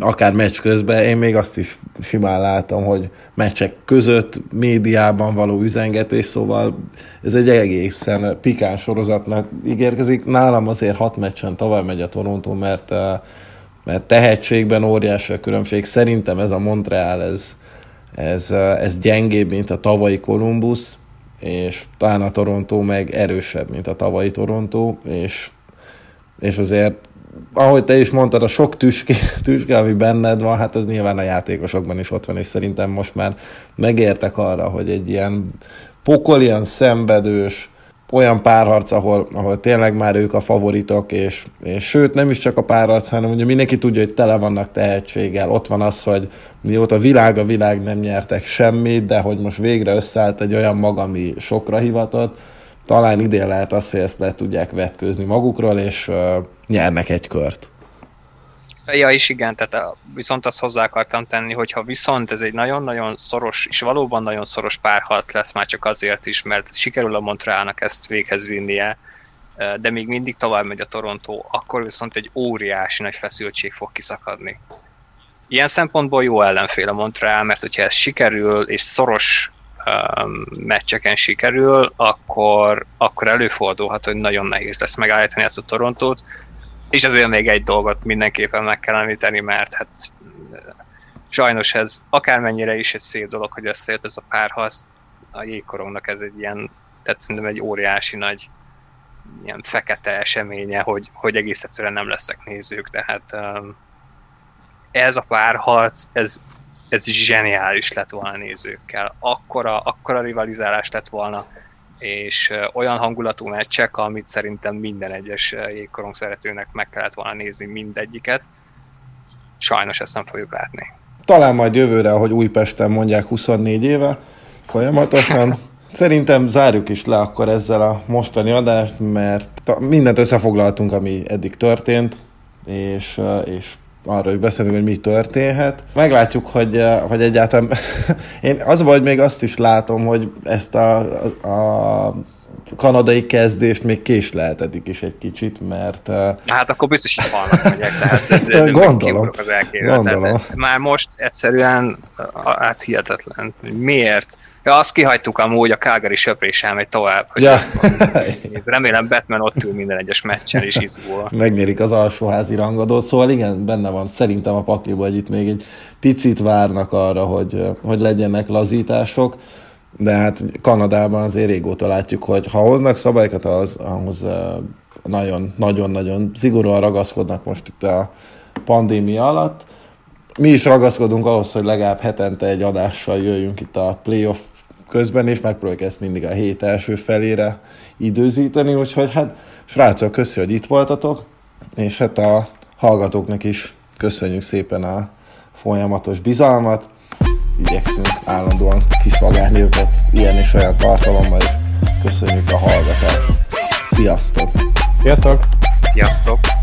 akár meccs közben, én még azt is simán látom, hogy meccsek között médiában való üzengetés, szóval ez egy egészen pikán sorozatnak ígérkezik. Nálam azért hat meccsen tovább megy a Toronto, mert, eh, mert tehetségben óriási a különbség. Szerintem ez a Montreal, ez, ez, eh, ez gyengébb, mint a tavalyi Columbus, és talán a Toronto meg erősebb, mint a tavalyi Toronto, és, és azért ahogy te is mondtad, a sok tüske, tüske, ami benned van, hát ez nyilván a játékosokban is ott van, és szerintem most már megértek arra, hogy egy ilyen pokol, ilyen szenvedős, olyan párharc, ahol, ahol tényleg már ők a favoritok, és, és sőt, nem is csak a párharc, hanem ugye mindenki tudja, hogy tele vannak tehetséggel. Ott van az, hogy mióta világ a világ nem nyertek semmit, de hogy most végre összeállt egy olyan mag, ami sokra hivatott, talán idén lehet azt, hogy ezt le tudják vetkőzni magukról, és nyernek egy kört. Ja, is igen, tehát a, viszont azt hozzá akartam tenni, hogyha viszont ez egy nagyon-nagyon szoros, és valóban nagyon szoros párharc lesz már csak azért is, mert sikerül a Montrealnak ezt véghez vinnie, de még mindig tovább megy a Toronto, akkor viszont egy óriási nagy feszültség fog kiszakadni. Ilyen szempontból jó ellenfél a Montreal, mert hogyha ez sikerül, és szoros um, meccseken sikerül, akkor, akkor előfordulhat, hogy nagyon nehéz lesz megállítani ezt a Torontót, és azért még egy dolgot mindenképpen meg kell említeni, mert hát sajnos ez akármennyire is egy szép dolog, hogy összejött ez a párharc, a jégkorongnak ez egy ilyen, tehát szerintem egy óriási nagy ilyen fekete eseménye, hogy, hogy egész egyszerűen nem lesznek nézők, tehát um, ez a párharc, ez ez zseniális lett volna nézőkkel. Akkora, akkora rivalizálás lett volna, és olyan hangulatú meccsek, amit szerintem minden egyes jégkorong szeretőnek meg kellett volna nézni mindegyiket. Sajnos ezt nem fogjuk látni. Talán majd jövőre, ahogy Újpesten mondják 24 éve, folyamatosan. Szerintem zárjuk is le akkor ezzel a mostani adást, mert mindent összefoglaltunk, ami eddig történt, és, és arról is beszélünk, hogy mi történhet. Meglátjuk, hogy, eh, hogy egyáltalán... Én az hogy még azt is látom, hogy ezt a, a kanadai kezdést még késleltetik is egy kicsit, mert... Eh, hát akkor biztos hogy halnak megyek, tehát de, de gondolom, az gondolom. Már most egyszerűen hát hihetetlen. Miért? Ja, azt kihagytuk amúgy, a Calgary söprés elmegy tovább. Hogy ja. remélem Batman ott ül minden egyes meccsen és izgul. Megnérik az alsóházi rangadót, szóval igen, benne van szerintem a pakliba, hogy itt még egy picit várnak arra, hogy, hogy legyenek lazítások, de hát Kanadában azért régóta látjuk, hogy ha hoznak szabályokat, az, ahhoz nagyon-nagyon szigorúan ragaszkodnak most itt a pandémia alatt. Mi is ragaszkodunk ahhoz, hogy legalább hetente egy adással jöjjünk itt a playoff közben, és megpróbáljuk ezt mindig a hét első felére időzíteni, úgyhogy hát srácok, köszi, hogy itt voltatok, és hát a hallgatóknak is köszönjük szépen a folyamatos bizalmat, igyekszünk állandóan kiszolgálni őket ilyen és olyan tartalommal, és köszönjük a hallgatást. Sziasztok! Sziasztok! Sziasztok!